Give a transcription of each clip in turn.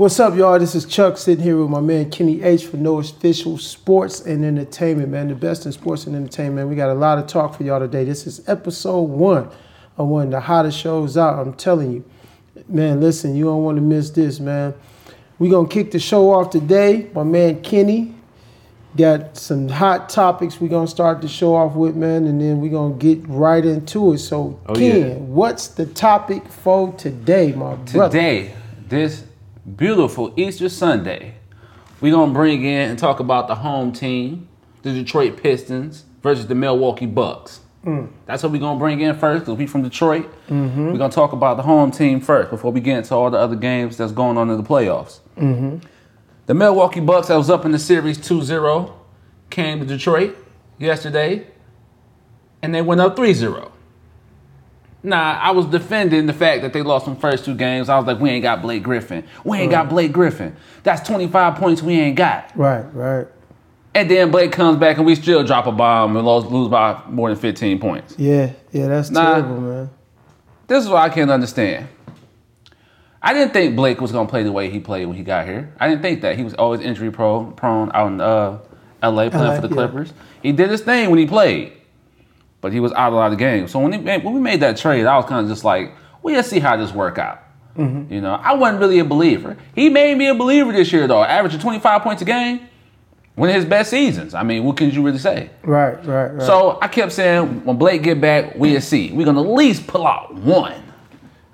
What's up, y'all? This is Chuck sitting here with my man Kenny H for No Official Sports and Entertainment, man. The best in sports and entertainment. We got a lot of talk for y'all today. This is episode one of one of the hottest shows out. I'm telling you, man. Listen, you don't want to miss this, man. We're gonna kick the show off today. My man Kenny got some hot topics. we're gonna start the show off with, man, and then we're gonna get right into it. So, Oh, Ken, yeah. what's the topic for today, my brother? Today, this beautiful Easter Sunday, we're going to bring in and talk about the home team, the Detroit Pistons versus the Milwaukee Bucks. Mm. That's what we're going to bring in first because we from Detroit. Mm-hmm. We're going to talk about the home team first before we get into all the other games that's going on in the playoffs. Mm-hmm. The Milwaukee Bucks that was up in the series 2-0 came to Detroit yesterday and they went up 3-0. Nah, I was defending the fact that they lost them first two games. I was like, we ain't got Blake Griffin. We ain't got Blake Griffin. That's 25 points we ain't got. Right, right. And then Blake comes back and we still drop a bomb and lose, lose by more than 15 points. Yeah, yeah, that's Nah. terrible, man. This is what I can't understand. I didn't think Blake was gonna play the way he played when he got here. I didn't think that. He was always injury prone, prone out in uh, LA playing LA, for the yeah. Clippers. He did his thing when he played, but he was out a lot of games. So when, he made, when we made that trade, I was kind of just like, we'll see how this work out. Mm-hmm. You know, I wasn't really a believer. He made me a believer this year, though, averaging 25 points a game. One of his best seasons. I mean, what can you really say? Right, right, right. So I kept saying, when Blake get back, we'll see. We're gonna at least pull out one.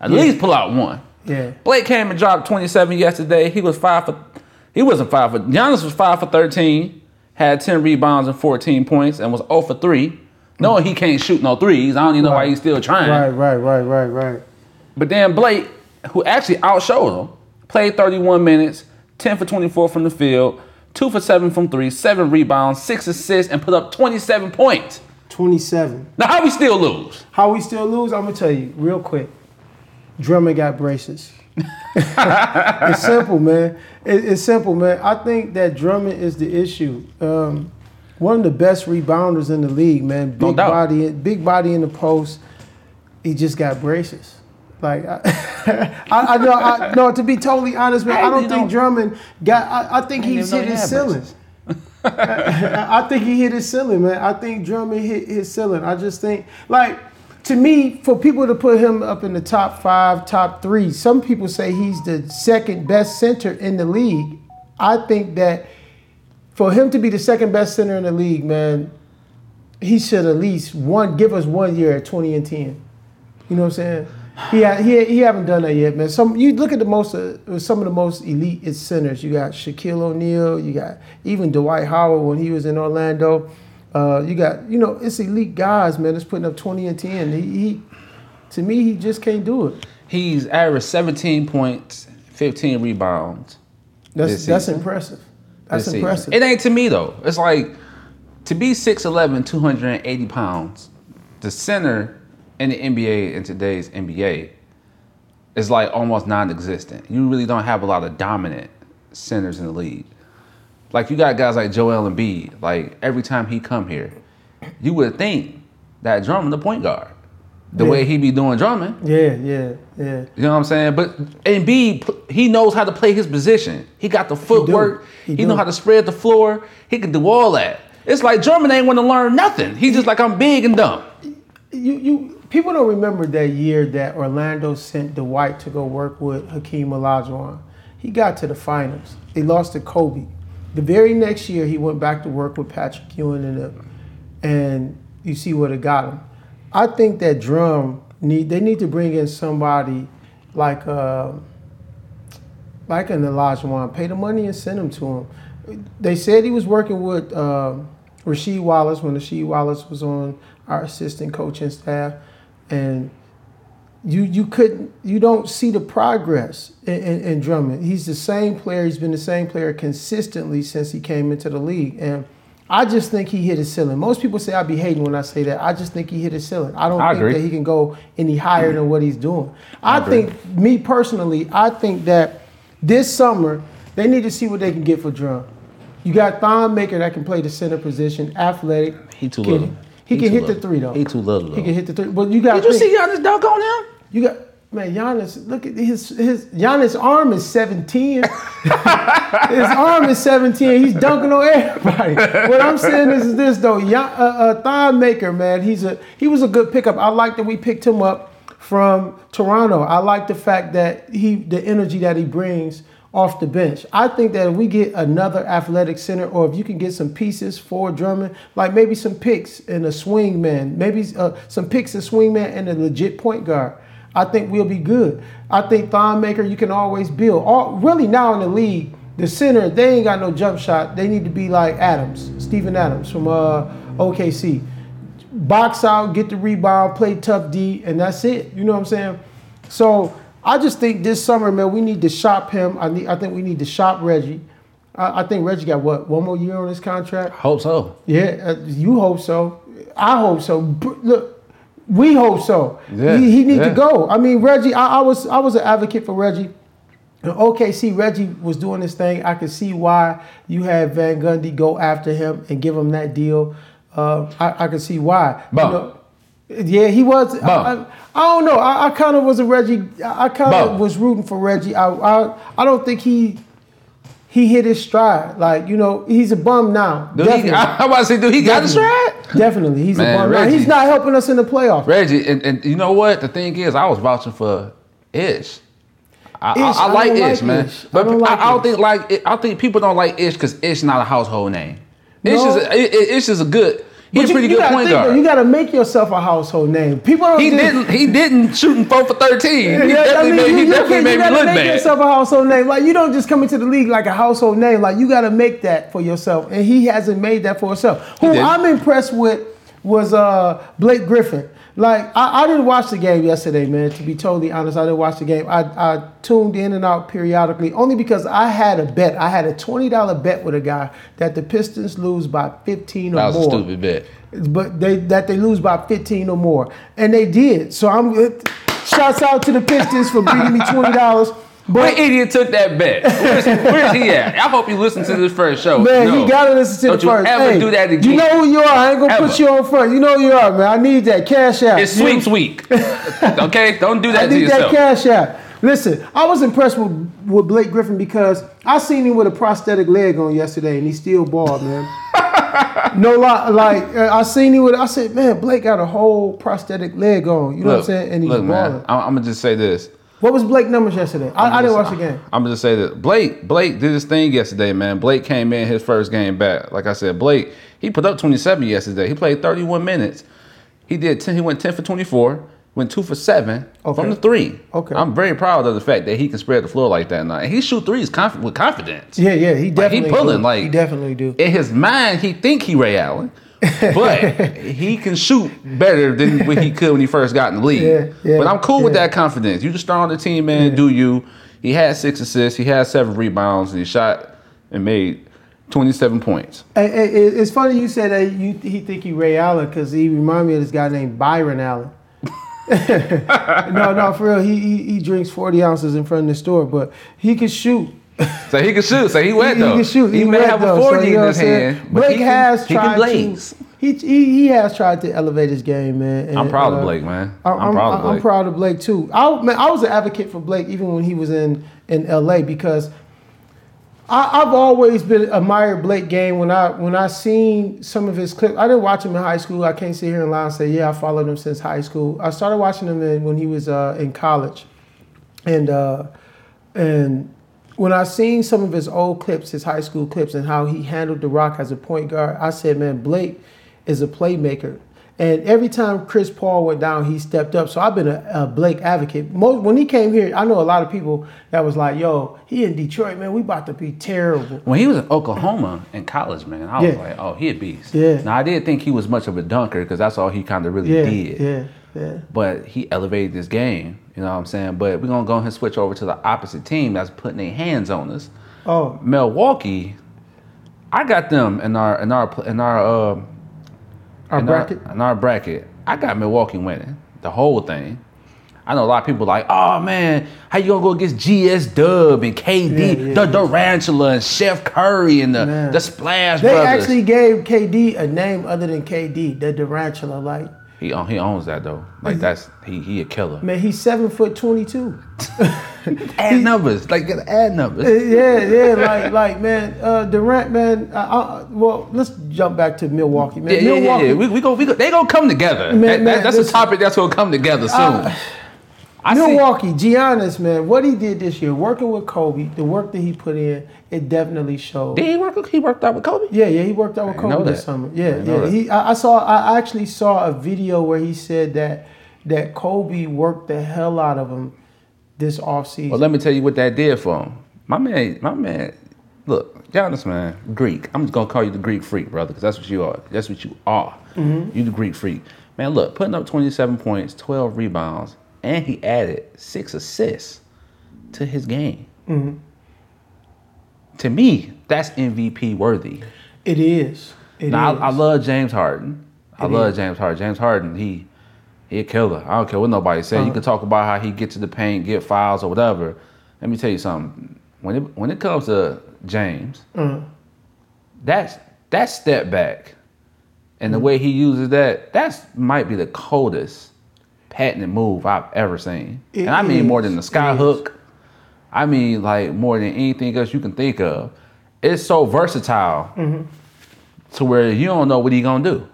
At Yeah. least pull out one. yeah, Blake came and dropped 27 yesterday. He was five for he wasn't five for Giannis was five for 13, had 10 rebounds and 14 points, and was 0 for 3. Knowing he can't shoot no threes. I don't even know why he's still trying. right, right, right, right, right. But then Blake, who actually outshowed him, played 31 minutes, 10 for 24 from the field, 2 for 7 from 3, 7 rebounds, 6 assists, and put up 27 points. 27. Now how we still lose? How we still lose? I'm gonna tell you real quick. Drummond got braces. it's simple, man. It- it's simple, man. I think that Drummond is the issue. Um, one of the best rebounders in the league, man. No Big doubt. body, big body in the post. He just got braces. Like I, I, I know, I, no. To be totally honest, man, I, I don't think know- Drummond got. I, I think he's hit he his ceiling. I I think he hit his ceiling, man. I think Drummond hit his ceiling. I just think, like, to me, for people to put him up in the top five, top three, some people say he's the second best center in the league. I think that for him to be the second best center in the league, man, he should at least one give us one year at 20 and 10. You know what I'm saying? He ha- he he haven't done that yet, man. Some you look at the most uh, some of the most elite centers. You got Shaquille O'Neal. You got even Dwight Howard when he was in Orlando. Uh, you got you know it's elite guys, man. That's putting up 20 and 10. He, he to me he just can't do it. He's averaged 17 points, 15 rebounds. That's that's season. impressive. That's this season. impressive. It ain't to me though. It's like to be 6'11, 280 pounds, the center in the NBA in today's NBA is like almost non-existent. You really don't have a lot of dominant centers in the league. Like you got guys like Joel Embiid. Like every time he come here, you would think that Drummond the point guard. The Yeah. way he be doing drumming. yeah, yeah, yeah. You know what I'm saying? But Embiid, he knows how to play his position. He got the footwork. He He, do. know how to spread the floor. He can do all that. It's like Drummond ain't want to learn nothing. He's just like I'm big and dumb. you you people don't remember that year that Orlando sent Dwight to go work with Hakeem Olajuwon. He got to the finals. They lost to Kobe. The very next year, he went back to work with Patrick Ewing and them, and you see what it got him. I think that Drum need they need to bring in somebody like uh, like an Olajuwon. Pay the money and send him to him. They said he was working with uh, Rasheed Wallace when Rasheed Wallace was on our assistant coaching staff, and you you couldn't you don't see the progress in, in, in Drummond. He's the same player. He's been the same player consistently since he came into the league, and I just think he hit his ceiling. Most people say I be hating when I say that. I just think he hit his ceiling. I don't I think agree. that he can go any higher than what he's doing. I, agree. think me personally, I think that this summer they need to see what they can get for Drum. You got Thon Maker that can play the center position, athletic. He too Can- little. He, He can too hit the three though. He too little, He can hit the three. But you got Did you see Giannis dunk on him? you got Man, Giannis, look at his his Giannis' arm is 17. his arm is 17. He's dunking on everybody. What I'm saying is, is this though, Gian, uh, uh, Thon Maker, man, he's a he was a good pickup. I like that we picked him up from Toronto. I like the fact that he the energy that he brings off the bench. I think that if we get another athletic center, or if you can get some pieces for Drummond, like maybe some picks and a swing man, maybe uh, some picks and swing man and a legit point guard. I think we'll be good. I think Thon Maker, you can always build. All, really now in the league, the center, they ain't got no jump shot. They need to be like Adams, Steven Adams from uh, OKC. Box out, get the rebound, play tough D, and that's it. You know what I'm saying? So I just think this summer, man, we need to shop him. I need. I think we need to shop Reggie. I, I think Reggie got what one more year on his contract. Hope so. Yeah, uh, you hope so. I hope so. Look, we hope so. Yeah, he, he need yeah. to go. I mean, Reggie. I, I was I was an advocate for Reggie. In OKC, Reggie was doing this thing. I could see why you had Van Gundy go after him and give him that deal. Uh, I, I could see why. You know, yeah, he was. I, I, I don't know. I, I kind of was a Reggie. I kind of was rooting for Reggie. I, I I don't think he he hit his stride. Like you know, he's a bum now. Do he, Definitely. I, about to say, do he got Definitely. stride? Definitely, he's Man, a bum. Now, he's not helping us in the playoffs. Reggie, and, and you know what? The thing is, I was vouching for Ish. I, I- Ish, I, I like don't Ish, like man. Ish. But I don't like I, don't think like I think people don't like Ish because Ish not a household name. Ish No. is a, I- I- Ish is a good. He's But a pretty you, you good point think, guard. You got to make yourself a household name. People don't. he just- didn't. He didn't shooting four for thirteen. He Yeah, I definitely mean, made, you, he you definitely can- made you me look make bad. yourself a household name. Like you don't just come into the league like a household name. Like you got to make that for yourself, and he hasn't made that for himself. Who. I'm impressed with was uh, Blake Griffin. Like I, I didn't watch the game yesterday, man. To be totally honest, I didn't watch the game. I, I tuned in and out periodically, only because I had a bet. I had a twenty dollar bet with a guy that the Pistons lose by fifteen or That was more a stupid bet. but they that they lose by 15 or more, and they did. So I'm shouts out to the Pistons for bringing me twenty dollars. What But idiot took that bet? Where's, where's he at? I hope you listen to this first show. man, No. he gotta listen to Don't the you first. ever Hey, do that again. You know who you are. I ain't gonna Ever. put you on front. You know who you are, man. I need that cash out. It's You- sweeps week. okay, don't do I that to need that cash out. Listen, I was impressed with, with Blake Griffin because I seen him with a prosthetic leg on yesterday, and he still balled, man. no lie, like uh, I seen him with. I said, man, Blake got a whole prosthetic leg on. You know what I'm saying? And he's look, man. I'm, I'm gonna just say this. What was Blake numbers yesterday? I, I didn't watch the game. I'm gonna just say that Blake Blake did his thing yesterday, man. Blake came in his first game back. Like I said, Blake he put up 27 yesterday. He played 31 minutes. He did 10. He went 10 for 24. Went two for seven Okay. from the three. Okay. I'm very proud of the fact that he can spread the floor like that now. And he shoot threes conf- with confidence. Yeah, yeah, he Like, definitely he pulling do. like he definitely do. In his mind, he think he Ray Allen, but he can shoot better than what he could when he first got in the league. Yeah, yeah, but I'm cool with that confidence. You just start on the team, man. Do you? He had six assists. He had seven rebounds, and he shot and made 27 points. Hey, hey, it- it's funny you said that you he think he Ray Allen because he remind me of this guy named Byron Allen. no, no, for real. He, he he drinks forty ounces in front of the store, but he can shoot. So he can shoot. So he wet he, though. he can shoot. He, may have though, a 40 so, you in his hand. but Blake he can- has he tried to. He, he he has tried to elevate his game, man. and, I'm proud of uh, Blake, man. I- I'm, proud of Blake. I'm proud of Blake too. I man, I was an advocate for Blake even when he was in in LA because I, I've always been admired Blake game when I when I seen some of his clips. I didn't watch him in high school. I can't sit here and lie and say yeah I followed him since high school. I started watching him in, when he was uh, in college, and uh, and when I seen some of his old clips, his high school clips, and how he handled the rock as a point guard, I said, man, Blake is a playmaker. And every time Chris Paul went down, he stepped up. So I've been a, a Blake advocate. Most, when he came here, I know a lot of people that was like, "Yo, he in Detroit, man. We about to be terrible." When he was in Oklahoma in college, man, I was Yeah. like, oh, he a beast. Yeah. Now I did think he was much of a dunker because that's all he kind of really Yeah, did. yeah, yeah. But he elevated this game. You know what I'm saying? But we're gonna go ahead and switch over to the opposite team that's putting their hands on us. Oh, Milwaukee, I got them in our in our in our uh, our in bracket. Our, in our bracket. I got Milwaukee winning the whole thing. I know a lot of people like, oh man, how you gonna go against GS Dub and KD, Yeah, yeah, the. Durantula and Chef Curry and the, Man. the Splash They Brothers. actually gave KD a name other than KD, the Durantula. Like He own, he owns that though. Like that's he he a killer. Man, he's seven foot twenty two. Add numbers, like add numbers. yeah, yeah, like like man, uh, Durant, man. Uh, uh, well, let's jump back to Milwaukee, man. Yeah, yeah, yeah, yeah. We, we go, we go, they gonna come together. Man, That- that- man, that's listen. a topic that's gonna come together soon. I see. Milwaukee, Giannis, man, what he did this year, working with Kobe, the work that he put in, it definitely showed. Did he work? He worked out with Kobe. Yeah, yeah, he worked out with Kobe this summer. Yeah, yeah. He, I, I saw, I actually saw a video where he said that that Kobe worked the hell out of him this offseason. Well, let me tell you what that did for him. My man, my man. Look, Giannis, man, Greek. I'm just gonna call you the Greek freak, brother, because that's what you are. That's what you are. Mm-hmm. You the Greek freak, man. Look, putting up 27 points, 12 rebounds, and he added six assists to his game. To me, that's MVP worthy. it is. It Now, is. I, I love James Harden. I It love is. James Harden. James Harden, he he a killer. I don't care what nobody say. Uh-huh. You can talk about how he get to the paint, get fouls or whatever. Let me tell you something. When it when it comes to James, Uh-huh. that's that step back and the way he uses that, that's might be the coldest patented move I've ever seen. It and I mean more than the It sky is. hook. I mean like more than anything else you can think of. It's so versatile Mm-hmm. to where you don't know what he gonna do.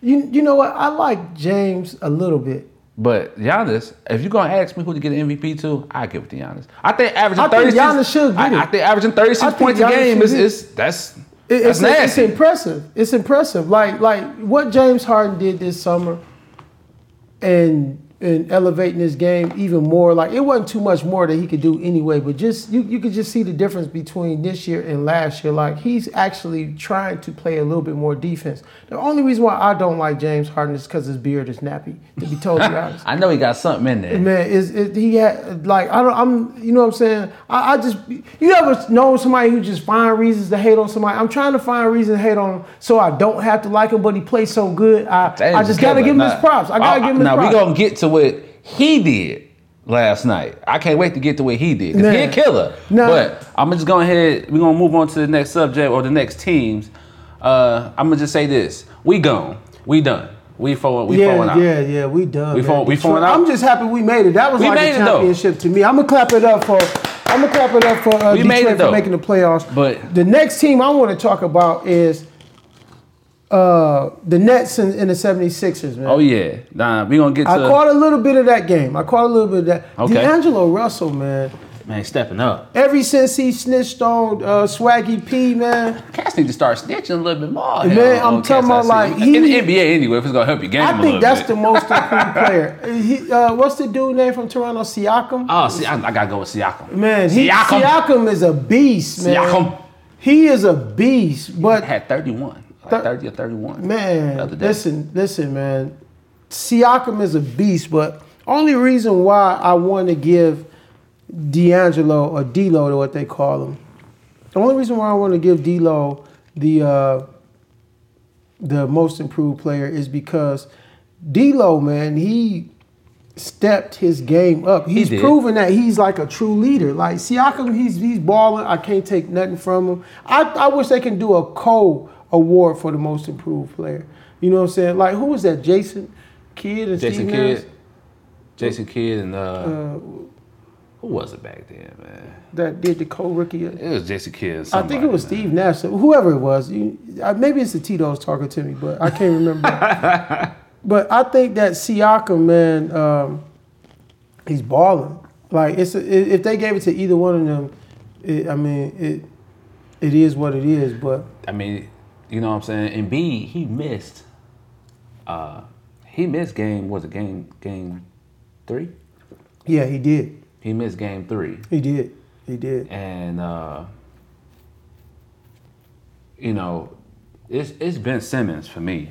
You you know what? I like James a little bit. But Giannis, if you're gonna ask me who to get an MVP to, I give it to Giannis. I think averaging I think 36. Giannis should get I, it. I think averaging 36 I think points a game is, is that's It- that's it's, it's impressive. It's impressive. Like like what James Harden did this summer, and and elevating his game even more. Like it wasn't too much more that he could do anyway. But just you you could just see the difference between this year and last year. Like he's actually trying to play a little bit more defense. The only reason why I don't like James Harden is because his beard is nappy. To be totally honest. I know he got something in there. Man, is it, he had like I don't I'm you know what I'm saying I, I just you ever know somebody who just find reasons to hate on somebody I'm trying to find reasons to hate on him so I don't have to like him but he plays so good I, James I just gotta give him Nah, his props I gotta give him his Now props we gonna get to what he did last night. I can't wait to get to what he did. 'cause he a killer. Nah. But I'm just going ahead. We're gonna move on to the next subject or the next teams. Uh, I'm gonna just say this: we gone. We done. We falling. We yeah out. yeah yeah we done We fall- we falling out? I'm just happy we made it that was We like a though. championship to me I'm gonna clap it up for I'm gonna clap it up for uh, Detroit for making the playoffs But- the next team I want to talk about is uh, the Nets and, and the 76ers man Oh yeah. Nah, we gonna get to I caught a little bit of that game. I caught a little bit of that. Okay. D'Angelo Russell, man. man stepping up. Ever since he snitched on uh, Swaggy P, man, Cats need to start snitching a little bit more. Man, I'm talking about, I see. like, in the NBA anyway. If it's gonna help your game, I a think little that's bit. the most improved player. He, uh, what's the dude name from Toronto? Siakam. Oh, see, I, I gotta go with Siakam. man, he, Siakam. Siakam. is a beast, man. Siakam. He is a beast, but had 31, like Thir- 30 or 31. Man, listen, listen, man. Siakam is a beast, but only reason why I want to give D'Angelo or D'Lo to what they call him. The only reason why I want to give D'Lo the uh, the most improved player is because D'Lo, man, he stepped his game up. He's did. proven that he's like a true leader. Like Siakam, he's he's balling. I can't take nothing from him. I, I wish they can do a co award for the most improved player. You know what I'm saying? Like who was that? Jason Kidd and Jason Steve Nash? Kidd, Jason Kidd, and uh, Uh, who was it back then, man? that did the co-rookie. It was Jason Kidd. and I think it was man. Steve Nash. Whoever it was, you, maybe it's the Tito's talking to me, but I can't remember. but I think that Siakam, man, um, he's balling. Like it's a, if they gave it to either one of them, it, I mean it. It is what it is, but I mean, you know what I'm saying? And B, he missed. Uh, he missed game. Was it game game three? yeah, he did. He missed game three, He did. He did. and uh, you know, it's it's Ben Simmons for me.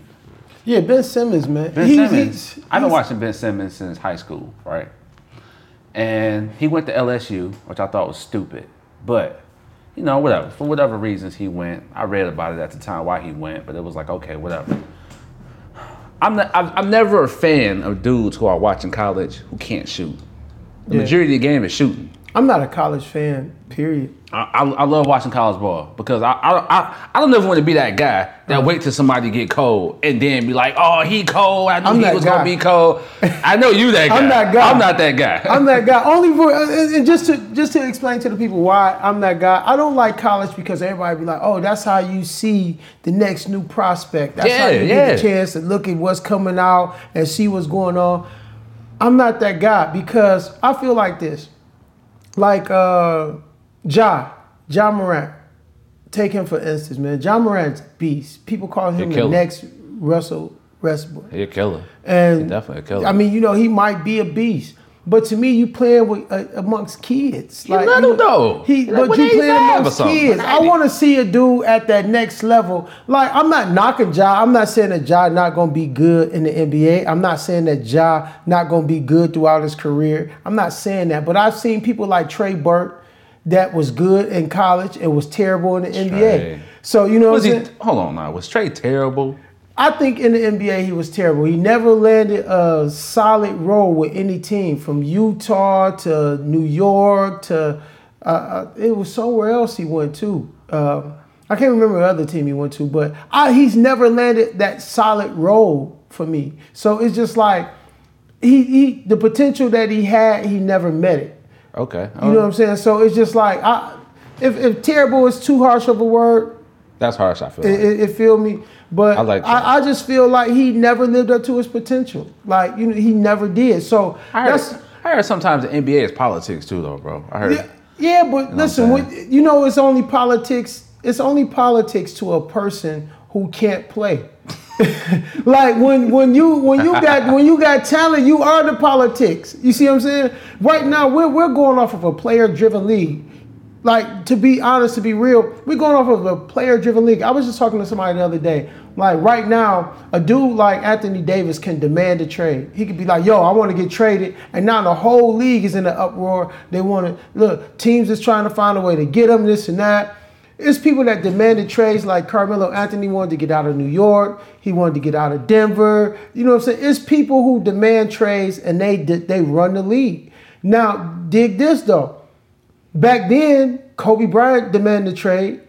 Yeah, Ben Simmons, man. Ben He's- Simmons. he's- I've been watching Ben Simmons since high school, right? And he went to LSU, which I thought was stupid. But, you know, whatever. For whatever reasons he went. I read about it at the time why he went, but it was like, okay, whatever. I'm, not, I'm, never a fan of dudes who are watching college who can't shoot. The Yeah. majority of the game is shooting. I'm not a college fan. Period. I, I, I love watching college ball because I I, I, I don't ever want to be that guy that uh-huh. wait till somebody get cold and then be like, oh, he cold. I knew I'm he that was guy. gonna be cold. I know you that guy. I'm that guy. I'm not that guy. I'm that guy. Only for and and just to just to explain to the people why I'm that guy. I don't like college because everybody be like, "Oh, that's how you see the next new prospect. That's how Yeah, you yeah. get a chance to look at what's coming out and see what's going on." I'm not that guy because I feel like this. Like uh Ja, Ja Morant. Take him for instance, man. Ja Morant's beast. People call him the next Russell Westbrook. He a killer. And He definitely a killer. I mean, you know, he might be a beast, but to me, you playing with uh, amongst kids. He little you- though. He, He but you playing amongst kids. I want to see a dude at that next level. Like I'm not knocking Ja. I'm not saying that Ja not gonna be good in the NBA. I'm not saying that Ja not gonna be good throughout his career. I'm not saying that. But I've seen people like Trey Burke that was good in college and was terrible in the NBA. So you know what was I'm he? saying? Hold on now. Was Trey terrible? I think in the NBA he was terrible. He never landed a solid role with any team, from Utah to New York to uh, uh, it was somewhere else he went to. Um, I can't remember the other team he went to, but I, he's never landed that solid role for me. So it's just like he, he the potential that he had, he never met it. Okay. You know what I'm saying? So it's just like I, if if terrible is too harsh of a word, That's harsh. I feel. it, Like. it, it feel me, but I I, like that. I, just feel like he never lived up to his potential. Like you know, he never did. So I heard, that's I heard sometimes the NBA is politics too, though, bro. I heard. yeah, yeah. But listen, what I'm when, you know, it's only politics. It's only politics to a person who can't play. like when when you when you got when you got talent, you are the politics. You see what I'm saying? Right now, we're we're going off of a player driven league. Like to be honest, to be real, we're going off of a player driven league. I was just talking to somebody the other day. Like right now, a dude like Anthony Davis can demand a trade. He could be like, "Yo, I want to get traded," and now the whole league is in an uproar. They want to look. Teams is trying to find a way to get him this and that. It's people that demanded trades like Carmelo Anthony wanted to get out of New York. He wanted to get out of Denver. You know what I'm saying? It's people who demand trades and they they run the league. Now, dig this though. Back then, Kobe Bryant demanded a trade.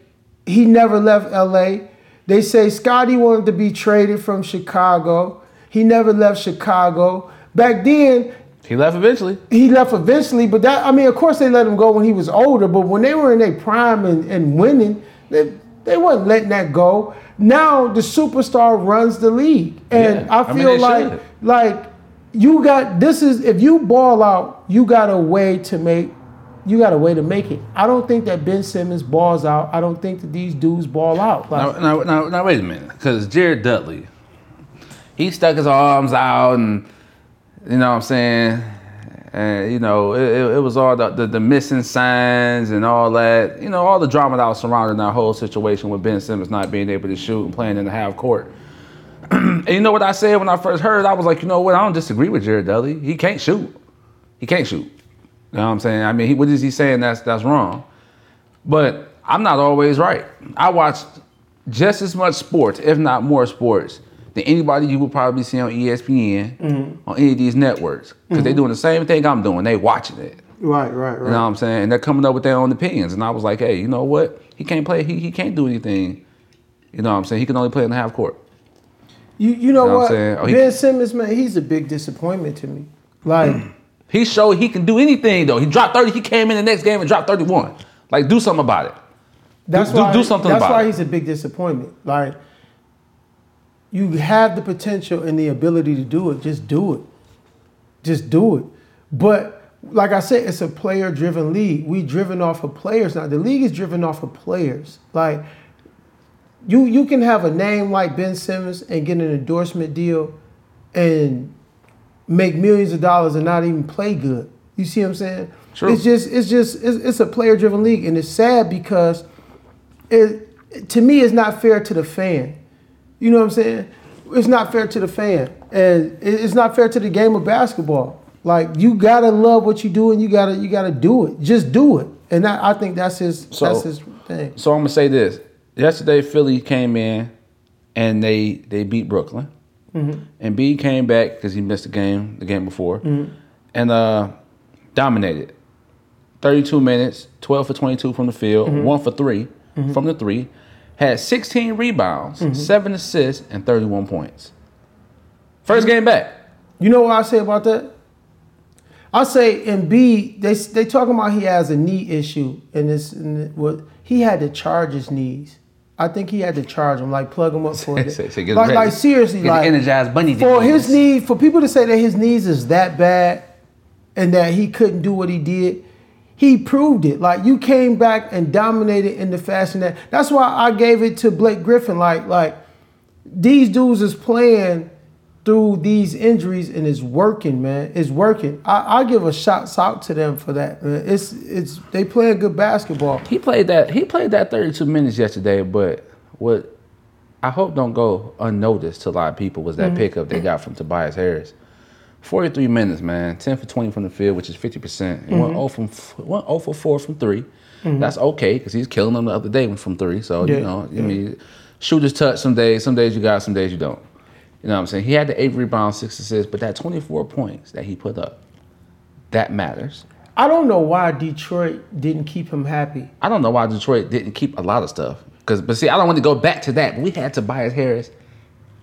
He never left LA. They say Scotty wanted to be traded from Chicago. He never left Chicago. Back then, He left eventually. he left eventually, but that I mean, of course they let him go when he was older, but when they were in their prime and, and winning, they, they wasn't letting that go. Now the superstar runs the league. And Yeah, I I mean, feel like should. like you got this is if you ball out, you got a way to make you got a way to make it. I don't think that Ben Simmons balls out. I don't think that these dudes ball out. Like, Now, now, now, now wait a minute, because Jared Dudley, he stuck his arms out, and you know what I'm saying, and you know it, it, it was all the, the the missing signs and all that, you know, all the drama that was surrounding that whole situation with Ben Simmons not being able to shoot and playing in the half court. and you know what I said when I first heard? I was like, you know what? I don't disagree with Jared Dudley. He can't shoot. He can't shoot. You know what I'm saying? I mean, he, what is he saying? That's that's wrong. But I'm not always right. I watch just as much sports, if not more sports, than anybody you will probably see on ESPN, mm-hmm. on any of these networks. Because they're mm-hmm. doing the same thing I'm doing. They watching it. right, right, right. You know what I'm saying? And they're coming up with their own opinions. And I was like, hey, you know what? He can't play. He, he can't do anything. You know what I'm saying? He can only play in the half court. You you know, know what what? Oh, he- ben Simmons, man, he's a big disappointment to me. Like He showed he can do anything though. He dropped 30. He came in the next game and dropped 31. Like, do something about it. That's do- why do something That's why it. he's a big disappointment. Like you have the potential and the ability to do it. Just do it. Just do it. But like I said, it's a player-driven league. We driven off of players now. The league is driven off of players. Like you, you can have a name like Ben Simmons and get an endorsement deal, and make millions of dollars and not even play good. You see what I'm saying? True. It's just, it's just, it's, it's a player-driven league, and it's sad because it to me it's not fair to the fan. You know what I'm saying? It's not fair to the fan, and it's not fair to the game of basketball. Like you gotta love what you do, and you gotta you gotta do it. Just do it, and that, I think that's his So- that's his thing. So I'm gonna say this. Yesterday, Philly came in and they they beat Brooklyn. Mm-hmm. And B came back because he missed the game the game before, mm-hmm. and uh, dominated. 32 minutes, 12 for 22 from the field, mm-hmm. one for 3 from the three, had 16 rebounds, seven assists, and 31 points. First game back. You know what I say about that? I say Embiid, they they talking about he has a knee issue and this and what he had to charge his knees. I think he had to charge him, like plug him up for it. Like, ready. like seriously, Get like Energizer bunny for his knee, for people to say that his knees is that bad and that he couldn't do what he did, he proved it. Like you came back and dominated in the fashion that. That's why I gave it to Blake Griffin. Like like these dudes is playing through these injuries and it's working, man. It's working. I, I give a shots out to them for that, man. It's it's they playing good basketball. He played that. He played that 32 minutes yesterday, but what I hope don't go unnoticed to a lot of people was that mm-hmm. pickup they got from Tobias Harris. 43 minutes, man. 10 for 20 from the field, which is 50 percent. And went 0 from went 0 for 4 from 3 mm-hmm. That's okay because he's killing them the other day from three. So Yeah, you know, I mean, shooters touch some days. Some days you got, some days you don't. You know what I'm saying? He had the eight rebounds, six assists, but that 24 points that he put up, that matters. I don't know why Detroit didn't keep him happy. I don't know why Detroit didn't keep a lot of stuff. Cause, but see, I don't want to go back to that. But we had Tobias Harris,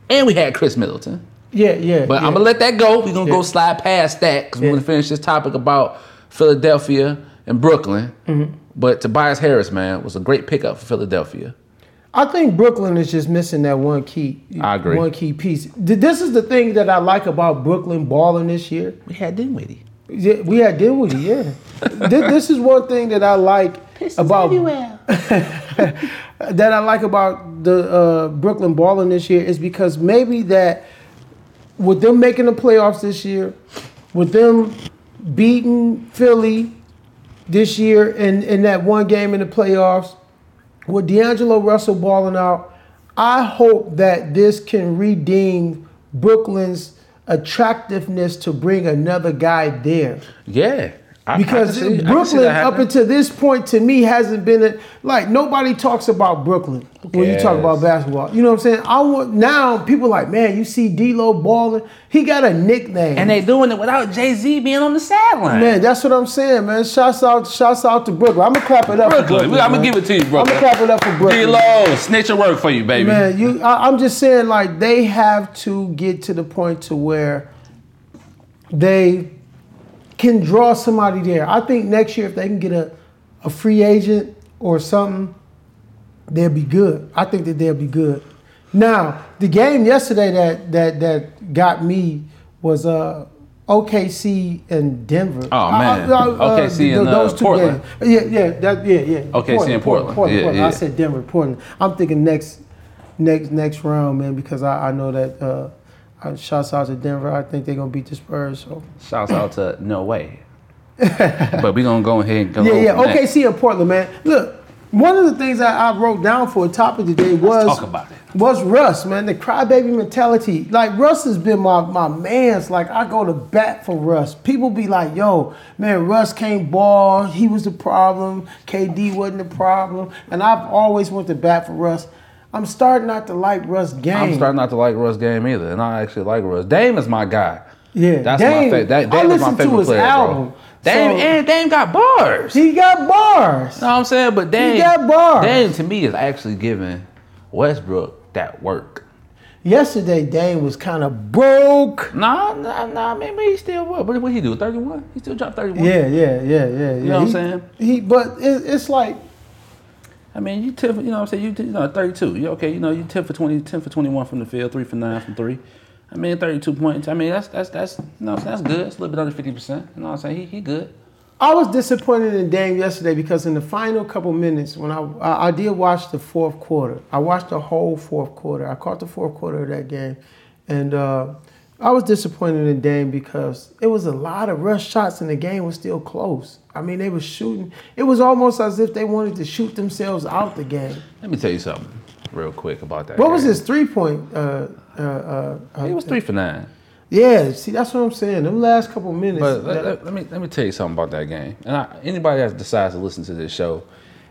and we had Khris Middleton. Yeah, yeah. But yeah. I'm gonna let that go. We're gonna go slide past that because Yeah. we're gonna finish this topic about Philadelphia and Brooklyn. Mm-hmm. But Tobias Harris, man, was a great pickup for Philadelphia. I think Brooklyn is just missing that one key. I agree. One key piece. This is the thing that I like about Brooklyn balling this year. We had Dinwiddie. Yeah, we had Dinwiddie, yeah. this, this is one thing that I like about that I like about the uh, Brooklyn balling this year is because maybe that with them making the playoffs this year, with them beating Philly this year in, in that one game in the playoffs, with D'Angelo Russell balling out, I hope that this can redeem Brooklyn's attractiveness to bring another guy there. Yeah. I Because I see Brooklyn, up until this point, to me, hasn't been a, like nobody talks about Brooklyn when you talk about basketball. You know what I'm saying? I want now people like, man, you see D'Lo balling. He got a nickname. and they doing it without Jay Z being on the sideline. man, that's what I'm saying, man. Shouts out, shouts out to Brooklyn. I'm gonna clap it up for Brooklyn. Brooklyn. I'm gonna give it to you, Brooklyn. I'm gonna clap it up for Brooklyn. D-Lo, snitch your work for you, baby. Man, you I, I'm just saying like they have to get to the point to where they can draw somebody there. I think next year if they can get a, a free agent or something, they'll be good. I think that they'll be good. Now, the game yesterday that that that got me was uh OKC and Denver. Oh, man. OKC and, uh, Portland. games. Yeah, yeah, that, yeah, yeah. OKC and Portland. Portland, Yeah, Portland. yeah. I said Denver, Portland. I'm thinking next, next, next round, man, because I, I know that. Uh, uh, shouts out to Denver. I think they're gonna beat the Spurs. So Shouts out to No Way. but we're gonna go ahead and go yeah, yeah. from that. OKC and Portland, man. Look, one of the things I, I wrote down for a topic today was talk about it. was Russ, man. The crybaby mentality. Like Russ has been my my man's. Like I go to bat for Russ. People be like, "Yo, man, Russ can't ball. He was the problem. KD wasn't the problem." And I've always went to bat for Russ. I'm starting not to like Russ game. I'm starting not to like Russ game either, and I actually like Russ. Dame is my guy. Yeah, that's Dame- my favorite. That, I is my listened to favorite his player, album, bro. Dame so- and Dame got bars. He got bars. know what I'm saying? But Dame, got bars. Dame to me is actually giving Westbrook that work. Yesterday, Dame was kind of broke. Nah, nah, nah. Maybe he still what? What what he do? 31? He still dropped 31. Yeah, yeah, yeah, yeah. yeah. know what I'm saying? He, but it, it's like I mean, you 10, you know what I'm saying? You, you know, 32. You okay? You know, you 10 for 20, 10 for 21 from the field, 3 for 9 from 3. I mean, 32 points. I mean, that's that's that's you know, that's good. It's a little bit under 50%. You know what I'm saying? He he good. I was disappointed in Dame yesterday because in the final couple minutes, when I, I I did watch the fourth quarter, I watched the whole fourth quarter. I caught the fourth quarter of that game, and uh, I was disappointed in Dame because it was a lot of rush shots and the game was still close. I mean, they were shooting. It was almost as if they wanted to shoot themselves out the game. Let me tell you something real quick about that. What was game. his three point? Uh, uh, uh, uh, He was 3 for 9. Yeah, see, that's what I'm saying. Them last couple minutes. But let, that- let- let me let me tell you something about that game. And I, anybody that decides to listen to this show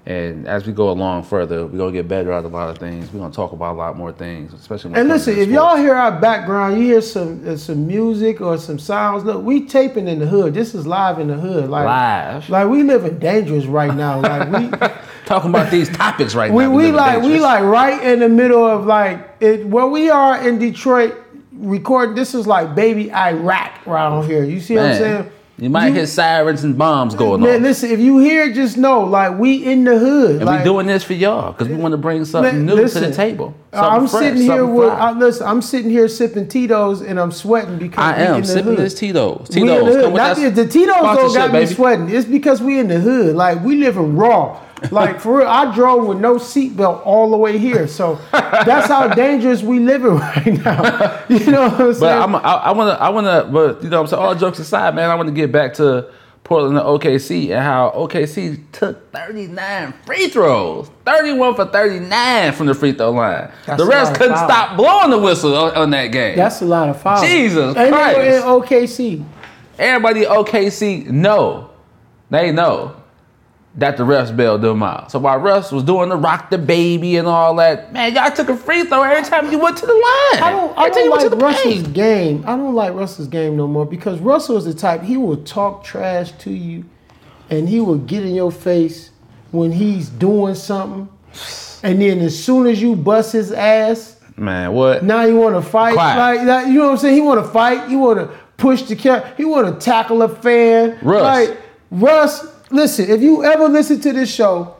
And as we go along further, we're gonna get better at a lot of things. We're gonna talk about a lot more things, especially. When And listen, if y'all hear our background, you hear some uh, some music or some sounds. Look, we taping in the hood. This is live in the hood. Like Live. Like we living dangerous right now. Like we talking about these topics right we, now, we living like we like right in the middle of like it where we are in Detroit recording. This is like baby Iraq around here. You see what I'm saying? You might hear sirens and bombs going Man, on. listen, if you hear, just know, like we in the hood. And like, we doing this for y'all because we want to bring something Man, new listen, to the table. Uh, I'm fresh, sitting here with. I, listen, I'm sitting here sipping Tito's and I'm sweating because I we am in the sipping hood. this Tito's. We in the hood. come with Not the, the Tito's don't got me sweating. It's because we in the hood. Like we living raw. Like for real, I drove with no seatbelt all the way here. So that's how dangerous we living right now. You know what I'm saying? But I'm, I, I want to, I want to, but you know, what I'm saying all jokes aside, man, I want to get back to Portland and OKC and how OKC took 39 free throws, 31 for 39 from the free throw line. That's the rest couldn't stop blowing the whistle on, on that game. that's a lot of fouls. Jesus and Christ. in OKC. Everybody OKC know, they know that the refs bailed them out. So while refs was doing the rock the baby and all that, man, y'all took a free throw every time you went to the line. I don't, I every you don't went like to Russell's paint. game. I don't like Russell's game no more because Russell is the type he will talk trash to you, and he will get in your face when he's doing something, and then as soon as you bust his ass, Man, what? now you want to fight. Quiet. Like you know what I'm saying? He want to fight. He want to push the cat. He want to tackle a fan. Russ. Like Russ, listen. If you ever listen to this show.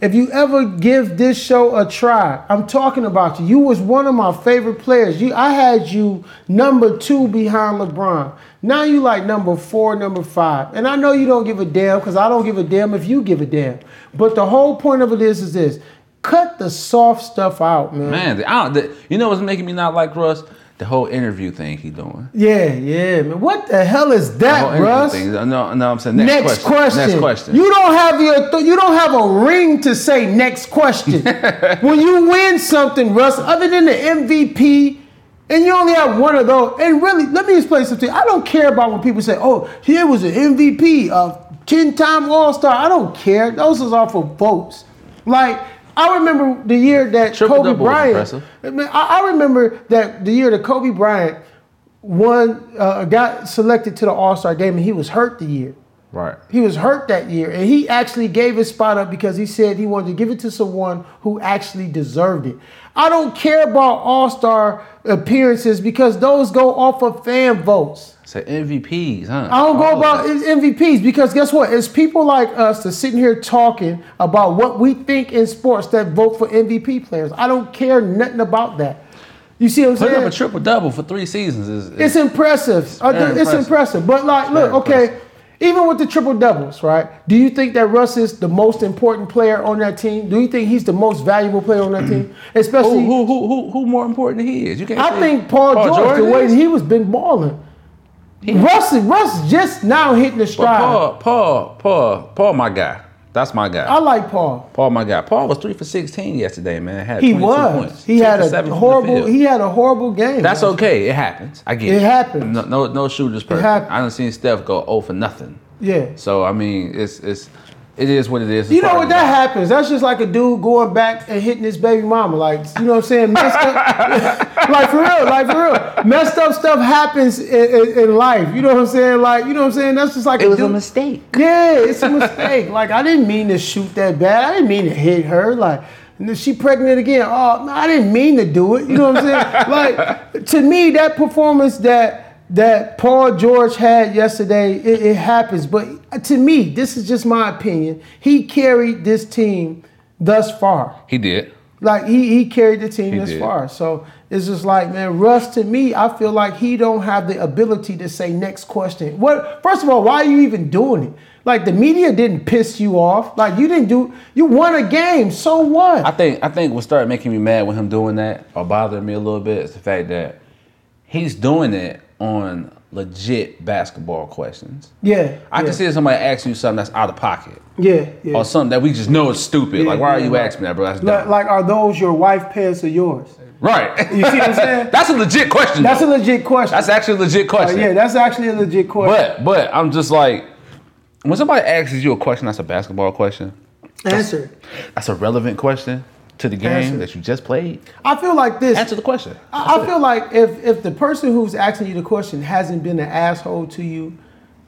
If you ever give this show a try, I'm talking about you. You was one of my favorite players. You, I had you number two behind LeBron. Now you like number four, number five. And I know you don't give a damn because I don't give a damn if you give a damn. But the whole point of it is, is this: cut the soft stuff out, man. Man, don't, the, you know what's making me not like Russ? The whole interview thing he doing. Yeah, yeah, man. What the hell is that, Russ? thing. No, no, I'm saying next, Next, question. question. Next question. You don't have your th- you don't have a ring to say next question. when you win something, Russ, other than the MVP, and you only have one of those. And really, let me explain something. I don't care about when people say, "Oh, he was an MVP, a uh, ten-time All-Star." I don't care. Those is all for votes. Like I remember the year that Triple Kobe Bryant. impressive. I, I I remember that the year that Kobe Bryant won, uh, got selected to the All Star game, and he was hurt the year. right. He was hurt that year, and he actually gave his spot up because he said he wanted to give it to someone who actually deserved it. I don't care about All Star appearances because those go off of fan votes. So MVPs, huh? I don't go about MVPs because guess what? It's people like us that's sitting here talking about what we think in sports that vote for MVP players. I don't care nothing about that. You see what I'm Putting saying? up a triple double for three seasons is, is It's impressive. Uh, very it's impressive. impressive. But like, look, okay, impressive. even with the triple doubles, right? Do you think that Russ is the most important player on that team? Do you think he's the most valuable player on that team? Especially, who, who, who, who, who more important than he is? You can't. I think Paul, George, the way he was been balling. Russ, Russ just now hitting the stride. Paul, Paul, Paul, Paul, my guy. That's my guy. I like Paul. Paul, my guy. Paul was three for sixteen yesterday, man. Had He was. Points. He had a seven from the horrible. He had a horrible game. That's okay. It happens. I get it. It happens. No, no, no shooters perfect. I done seen Steph go 0 for nothing. Yeah. So I mean, it's it's it is what it is. It's You know what that game. happens? That's just like a dude going back and hitting his baby mama. Like, you know what I'm saying? Messed up. like for real, like for real. Messed up stuff happens in, in, in life. You know what I'm saying? Like, you know what I'm saying? That's just like It a was a mistake. Yeah, it's a mistake. like I didn't mean to shoot that bad. I didn't mean to hit her. Like and then she pregnant again. Oh, no, I didn't mean to do it. You know what I'm saying? like to me, that performance that that Paul George had yesterday, it, it happens. But to me, this is just my opinion. He carried this team thus far. He did. Like he he carried the team He this did. far. So it's just like, man, Russ to me, I feel like he don't have the ability to say next question. What first of all, why are you even doing it? Like the media didn't piss you off. Like you didn't do you won a game. So what? I think I think what started making me mad with him doing that or bothering me a little bit is the fact that he's doing it on legit basketball questions. yeah. I yeah, can see somebody asking you something that's out of pocket Yeah, yeah. or something that we just know is stupid. Yeah, like, why are you right. asking me that, bro? That's like, dumb. like, are those your wife pants or yours? right. You see what I'm saying? that's a legit question. That's a legit question. That's actually a legit Uh, question. yeah, that's actually a legit question. But but I'm just like when somebody asks you a question that's a basketball question, Answer. That's a relevant question to the game Answer. that you just played. I feel like this. Answer the question. I, I feel like if if the person who's asking you the question hasn't been an asshole to you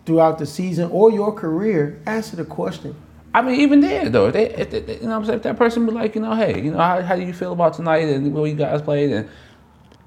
throughout the season or your career, answer the question. I mean, even there though, if they, if they, you know, what I'm saying, if that person be like, you know, hey, you know, how, how do you feel about tonight and what you guys played and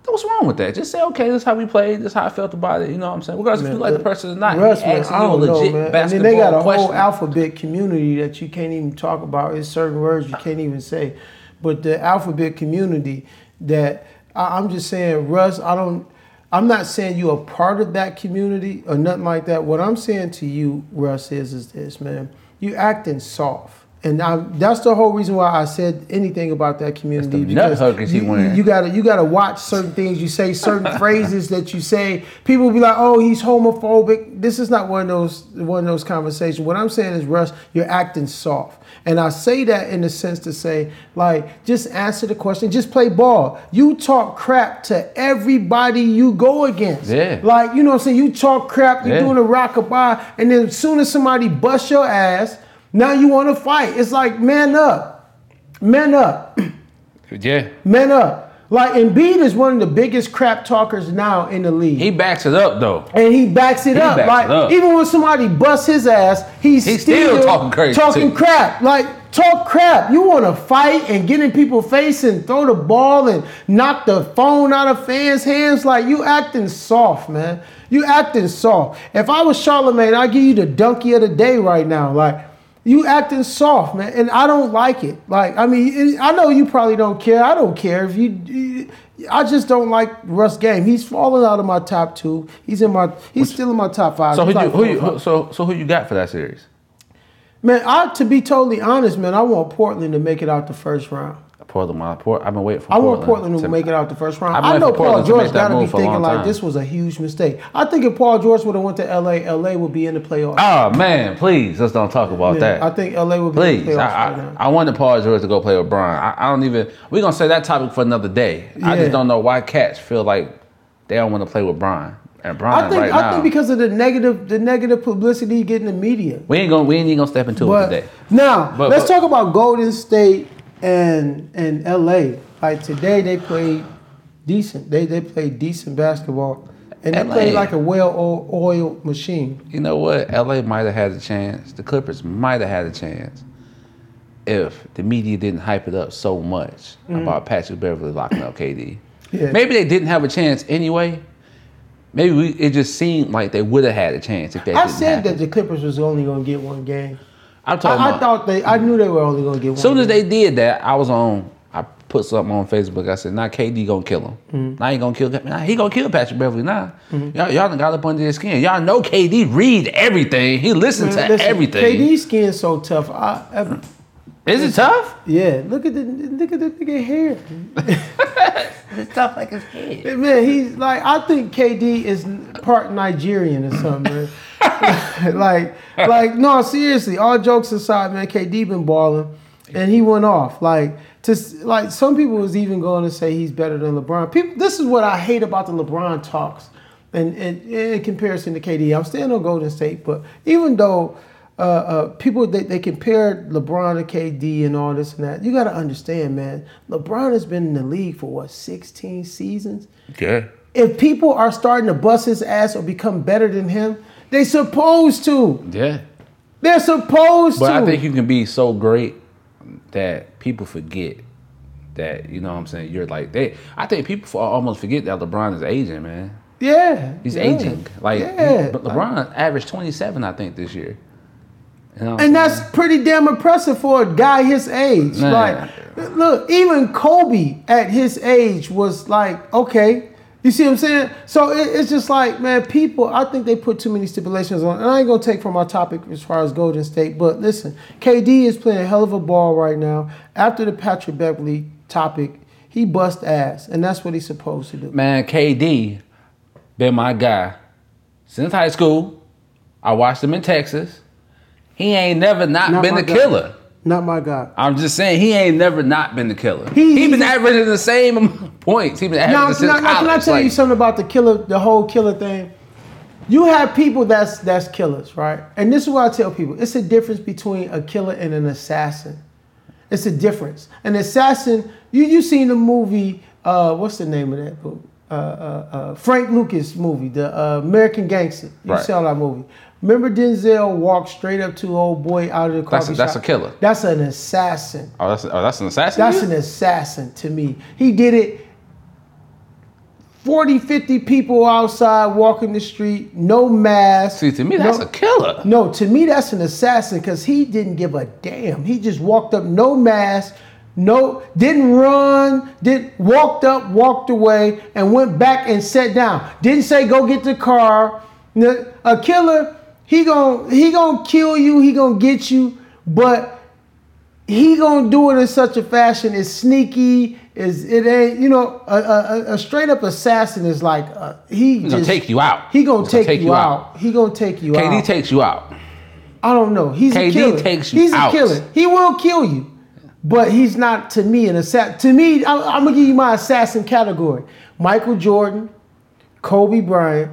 what's wrong with that? Just say, okay, this is how we played, this is how I felt about it. You know what I'm saying? Regardless if you like the person or not, Russ, man, I you don't know, legit man. And then they got a question. whole alphabet community that you can't even talk about. It's certain words you can't even say. But the alphabet community that I, I'm just saying, Russ, I don't. I'm not saying you're a part of that community or nothing like that. What I'm saying to you, Russ, is is this, man. You acting soft. And I, that's the whole reason why I said anything about that community. That's the because he you, you gotta you gotta watch certain things you say, certain phrases that you say. People will be like, "Oh, he's homophobic." This is not one of those one of those conversations. What I'm saying is, Russ, you're acting soft, and I say that in the sense to say, like, just answer the question, just play ball. You talk crap to everybody you go against. Yeah. Like, you know what I'm saying? You talk crap, you're Yeah. doing a rockabye, and then as soon as somebody busts your ass, now you want to fight. It's like, man up, man up. Yeah, Men up. Like Embiid is one of the biggest crap talkers now in the league. he backs it up though. and he backs it He up. backs like it up. even when somebody busts his ass, he's, He's still talking crazy, Talking too. crap. Like talk crap. You want to fight and get in people's face and throw the ball and knock the phone out of fans' hands. Like you acting soft, man. You acting soft. If I was Charlemagne, I'd give you the donkey of the day right now. Like you acting soft, man, and I don't like it. Like, I mean, I know you probably don't care. I don't care if you. I just don't like Russ game. He's falling out of my top two. He's in my. He's still in my top five. So who He's you, like who you, who, so so who you got for that series? Man, I to be totally honest, man, I want Portland to make it out the first round. Portland, my Port. I've been waiting for I Portland. want Portland to make it out the first round. I've know Paul to George got to be move for a thinking like this was a huge mistake. I think if Paul George would have went to LA, LA would be in the playoffs. Oh man, please let's don't talk about Yeah, that. I think LA would be in Please, the playoffs I, right now. I, I wanted Paul George to go play with Brian. I, I don't even. We're gonna say that topic for another day. I just don't know why cats feel like they don't want to play with Brian. And Brian I think right I now, think because of the negative the negative publicity getting the media. we ain't gonna we ain't even gonna step into it today. now But- let's but- talk about Golden State and and LA. Like today they played decent. They they played decent basketball. And they LA. played like a well oiled machine. You know what? LA might have had a chance. The Clippers might have had a chance if the media didn't hype it up so much mm. about Patrick Beverley locking up KD. Yeah. Maybe they didn't have a chance anyway. Maybe we, it just seemed like they would have had a chance if they I said happen. that the Clippers was only going to get one game. I'm talking I, I thought they. I knew they were only going to get one. As soon as they did that, I was on. I put something on Facebook. I said, "Now KD gonna kill him. Mm-hmm. Now he gonna kill. Nah, he gonna kill Patrick Beverley. Now y'all, y'all done got up under his skin. Y'all know KD read everything. He listens to Listen, everything. KD skin so tough. I, I, Is it tough? yeah, look at the look at the nigga hair. It's tough like his head. Man, he's like I think KD is part Nigerian or something. Like, like no, seriously. All jokes aside, man, KD been balling, and he went off. Like, to like some people was even going to say he's better than LeBron. People, this is what I hate about the LeBron talks, and, and in comparison to KD. I'm staying on Golden State, but even though. Uh, uh, people they, they compared LeBron to KD and all this and that. You got to understand, man. LeBron has been in the league for what 16 seasons Yeah. if people are starting to bust his ass or become better than him, they supposed to. Yeah. They're supposed But to. But I think you can be so great that people forget that you know what I'm saying. You're like they. I think people almost forget that LeBron is aging, man. yeah, He's yeah. aging. Like yeah, he- but LeBron averaged 27, I think, this year. And that's pretty damn impressive for a guy his age. Man. Like, look, even Kobe at his age was like, okay. You see what I'm saying? So it, it's just like, man, people, I think they put too many stipulations on. And I ain't going to take from my topic as far as Golden State, but listen, KD is playing a hell of a ball right now. After the Patrick Beverley topic, he bust ass, and that's what he's supposed to do. Man, KD been my guy since high school. I watched him in Texas. He ain't never not, Not been the guy. killer. Not my God. I'm just saying he ain't never not been the killer. He- He, been averaging the same points. He been averaging Now, since now, college. can I tell you something about the killer, the whole killer thing? You have people that's that's killers, right? And this is what I tell people: it's a difference between a killer and an assassin. It's a difference. An assassin. You you seen the movie? Uh, what's the name of that book? Uh, uh, uh, Frank Lucas movie, the uh, American Gangster. You Right. saw that movie. Remember Denzel walked straight up to old boy out of the That's a- coffee that's a killer. That's an assassin. Oh, that's oh, that's an assassin. That's an assassin to me. He did it 40, 50 people outside walking the street, no mask. See, to me, that's no, a killer. No, to me, that's an assassin because he didn't give a damn. He just walked up, no mask, no, didn't run, did walked up, walked away, and went back and sat down. Didn't say go get the car. A killer, he gon' he gonna kill you, he gonna get you, but he gonna do it in such a fashion. It's sneaky. Is it ain't you know a, a, a straight up assassin is like uh, he He's gonna just- take you out. He gonna He's take, you out. He gonna take you KD out. KD takes you out. I don't know. He's a KD killer. takes you He's out. a killer. He will kill you, but he's not to me an assassin. To me, I'm, I'm gonna give you my assassin category: Michael Jordan, Kobe Bryant.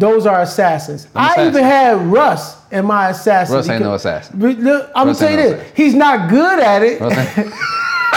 Those are assassins. I even had Russ in my assassin. Russ ain't no assassin. I'm gonna you no this: he's not good at it.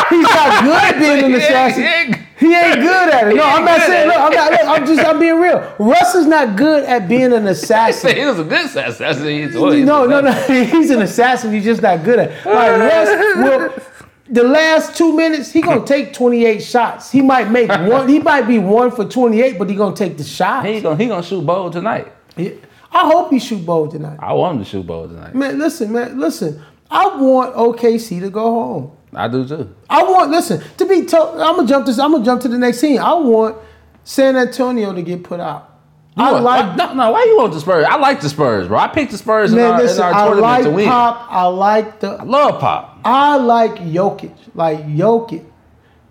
He's not good at being an assassin. he ain't- good at it. No, I'm not saying. Look. I'm not. Look, I'm just. I'm being real. Russ is not good at being an assassin. he was a good assassin. He's- No, he's no, a- no. He's an assassin. He's just not good at. it. Like Russ will. The last two minutes, he gonna take 28 shots. He might make one. He might be one for 28, but he gonna take the shot. He gonna he gonna shoot bold tonight. Yeah. I hope he shoot bold tonight. I want him to shoot bold tonight. Man, listen, man, listen. I want OKC to go home. I do too. I want listen to be told. I'm gonna jump this. I'm gonna jump to the next scene. I want San Antonio to get put out. I You want- like why- no, no. Why you want the Spurs? I like the Spurs, bro. I picked the Spurs in man. our, Listen, in our I tournament like to win. Pop. I like the. I love Pop. I like Jokic. Like Jokic.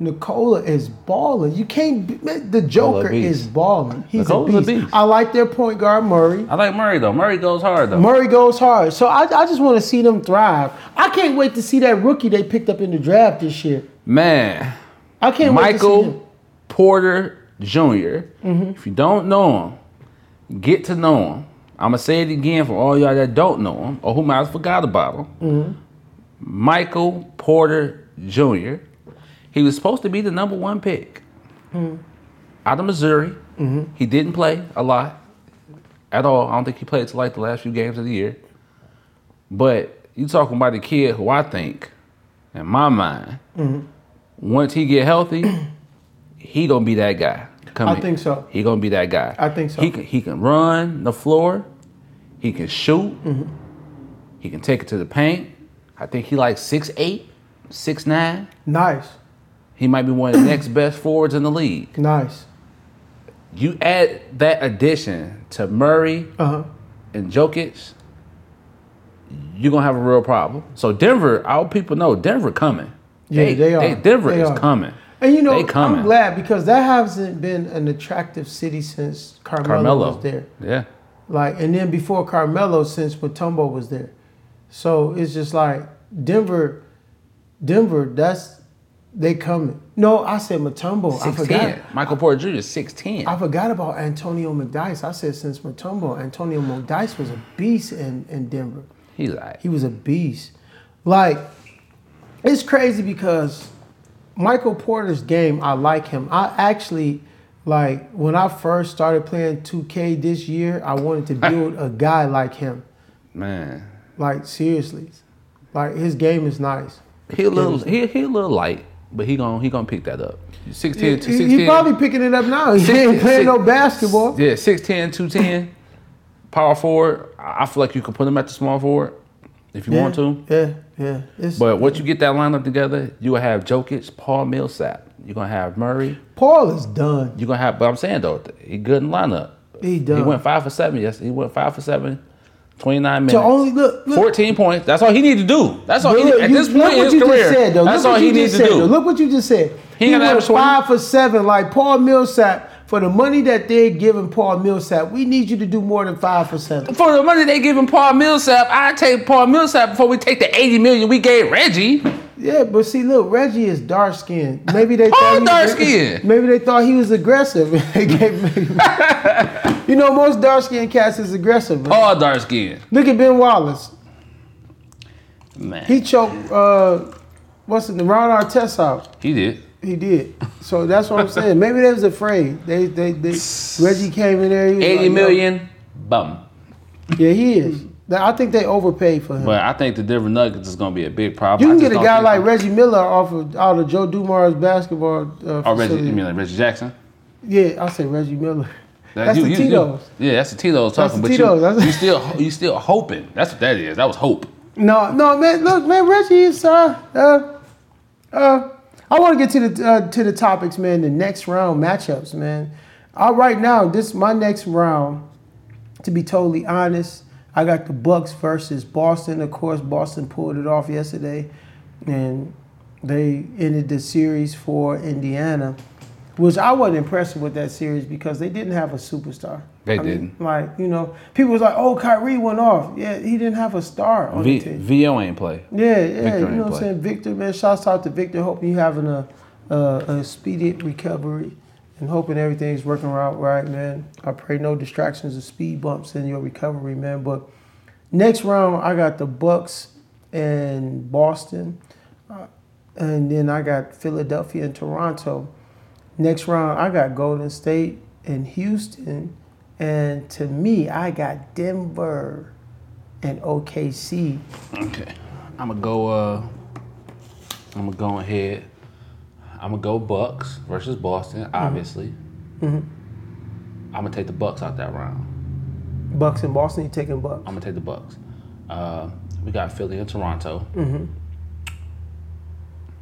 Nikola is balling. You can't. be- man, The Joker beast. is balling. He's a a beast. beast. I like their point guard Murray. I like Murray though. Murray goes hard though. Murray goes hard. So I, I just want to see them thrive. I can't wait to see that rookie they picked up in the draft this year. Man, I can't wait to see him. Michael Porter junior mm-hmm. If you don't know him, get to know him. I'm gonna say it again for all y'all that don't know him or who might have forgot about him. Mm-hmm. Michael Porter Jr. He was supposed to be the number one pick mm-hmm. out of Missouri. Mm-hmm. He didn't play a lot at all. I don't think he played till like the last few games of the year. But you talking about the kid who I think, in my mind, once he get healthy, he gonna be that guy. Come I in. think so. He gonna be that guy. I think so. He can he can run the floor. He can shoot. Mm-hmm. He can take it to the paint. I think he like six eight, six nine. Nice, He might be one of the next best forwards in the league. nice. You add that addition to Murray Uh huh. and Jokic, you're gonna have a real problem. So Denver, our people know Denver coming. Yeah, they are. Denver They is are. coming. And you know, I'm glad because that hasn't been an attractive city since Carmelo, Carmelo was there. Yeah. Like, and then before Carmelo, since Mutombo was there. So it's just like Denver, Denver. That's they coming. No, I said Mutombo. I forgot. Michael Porter Jr. is six ten. I forgot about Antonio McDyess. I said since Mutombo, Antonio McDyess was a beast in, in Denver. He's like He was a beast. Like, it's crazy because Michael Porter's game, I like him. I actually, like, when I first started playing 2K this year, I wanted to build a guy like him. man. Like, seriously. Like, his game is nice. He a little he he a little light, but he gon' he gonna pick that up. 6'10", He, to he- 6'10". he probably picking it up now. He Six- ain't playing six- no basketball. Yeah, 6'10", 210, power forward. I I feel like you could put him at the small forward if you yeah, want to. Yeah, yeah. It's, But once you get that lineup together, you will have Jokic, Paul Millsap. You're gonna have Murray. Paul is done. You're gonna have. But I'm saying though, he good in lineup. He done. He went five for seven. Yes, he went five for seven. 29 minutes. to only look, look 14 points. That's all he needs to do. That's all he Look, need, at you- this point in what his career. Said. That's look all he needs to said, do. though. Look what you just said. He He, went five for seven, like Paul Millsap. For the money that they're giving Paul Millsap, we need you to do more than five percent. For the money they're giving Paul Millsap, I take Paul Millsap before we take the 80 million we gave Reggie. Yeah, but see, look, Reggie is dark skinned. Maybe they thought he dark-skinned. Maybe they thought he was aggressive. You know, most dark skinned cats is aggressive. Man. All dark skin. Look at Ben Wallace. Man. He choked. Uh, what's it? The Ron Artest out. He did. He did. So that's what I'm saying. Maybe they was afraid. They, they, they Reggie came in there. 80 like, yo. million, bum. Yeah, he is. I think they overpaid for him. But I think the Denver Nuggets is going to be a big problem. you can get a guy like Reggie Miller off of out of Joe Dumars basketball uh, Oh, Reggie, you mean like Reggie Jackson? Yeah, I say Reggie Miller. That- That's you- the you- you- Tito's. yeah, that's the Tito's That's talking. the but Tito's, you, you still you still hoping. That's what that is. That was hope. No, no, man. Look, man, Reggie is uh, uh, uh. I want to get to the uh, to the topics, man. The next round matchups, man. All right, now, this my next round. To be totally honest, I got the Bucks versus Boston. Of course, Boston pulled it off yesterday, and they ended the series for Indiana, which I wasn't impressed with that series because they didn't have a superstar. They I didn't. like you know, people was like, "Oh, Kyrie went off." Yeah, he didn't have a star on V, the team. VO ain't play. Yeah, yeah, Victor you know what I'm saying. Victor, man, shouts out to Victor. Hoping you having a, a a speedy recovery, and hoping everything's working out right, man. I pray no distractions or speed bumps in your recovery, man. But next round, I got the Bucks and Boston, uh, and then I got Philadelphia and Toronto. Next round, I got Golden State and Houston, and to me, I got Denver and OKC. Okay, I'm gonna go. Uh, I'm gonna go ahead. I'm gonna go Bucks versus Boston. Obviously, I'm gonna take the Bucks out that round. Bucks and Boston, you taking Bucks. I'm gonna take the Bucks. Uh, we got Philly and Toronto. Mhm.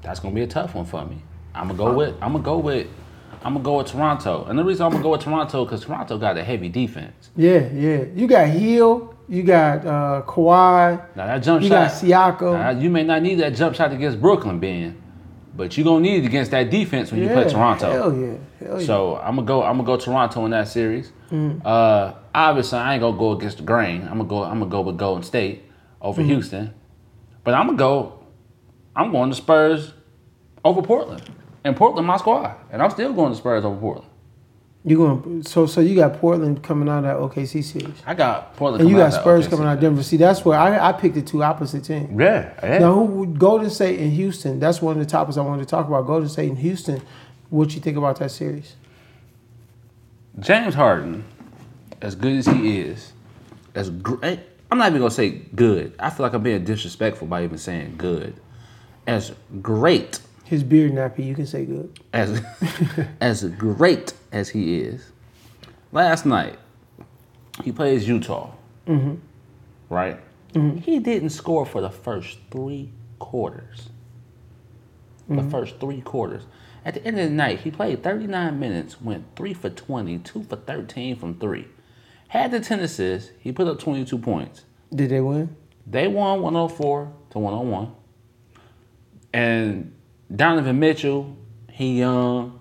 That's gonna be a tough one for me. I'm gonna go with. I'm gonna go with. I'm gonna go with Toronto, and the reason I'm gonna go with Toronto because Toronto got a heavy defense. Yeah, yeah. You got Hill, you got uh, Kawhi, Now that jump you shot, got Siakam. now, you may not need that jump shot against Brooklyn, Ben, but you gonna need it against that defense when you play Toronto. Hell yeah, hell yeah. So I'm gonna go. I'm gonna go Toronto in that series. Uh, obviously, I ain't gonna go against the grain. I'm gonna go. I'm gonna go with Golden State over Houston, but I'm gonna go. I'm going to Spurs over Portland, and Portland my squad, and I'm still going to Spurs over Portland. you going so so you got Portland coming out of that OKC series, I got Portland, and you coming got out Spurs that coming out of Denver. See, that's where I, I picked the two opposite teams. Yeah, yeah. Now, who would- Golden State and Houston? That's one of the topics I wanted to talk about. Golden State and Houston. What you think about that series? James Harden, as good as he is, as great. Eh, I'm not even gonna say good. I feel like I'm being disrespectful by even saying good. As great His beard nappy, you can say good. as as great as he is, last night he plays Utah. Mm-hmm. Right? Mm-hmm. He didn't score for the first three quarters. The mm-hmm. first three quarters. At the end of the night, he played 39 minutes, went three for 20, two for 13 from three. Had the 10 assists, he put up 22 points. Did they win? They won 104 to 101. And Donovan Mitchell, he young.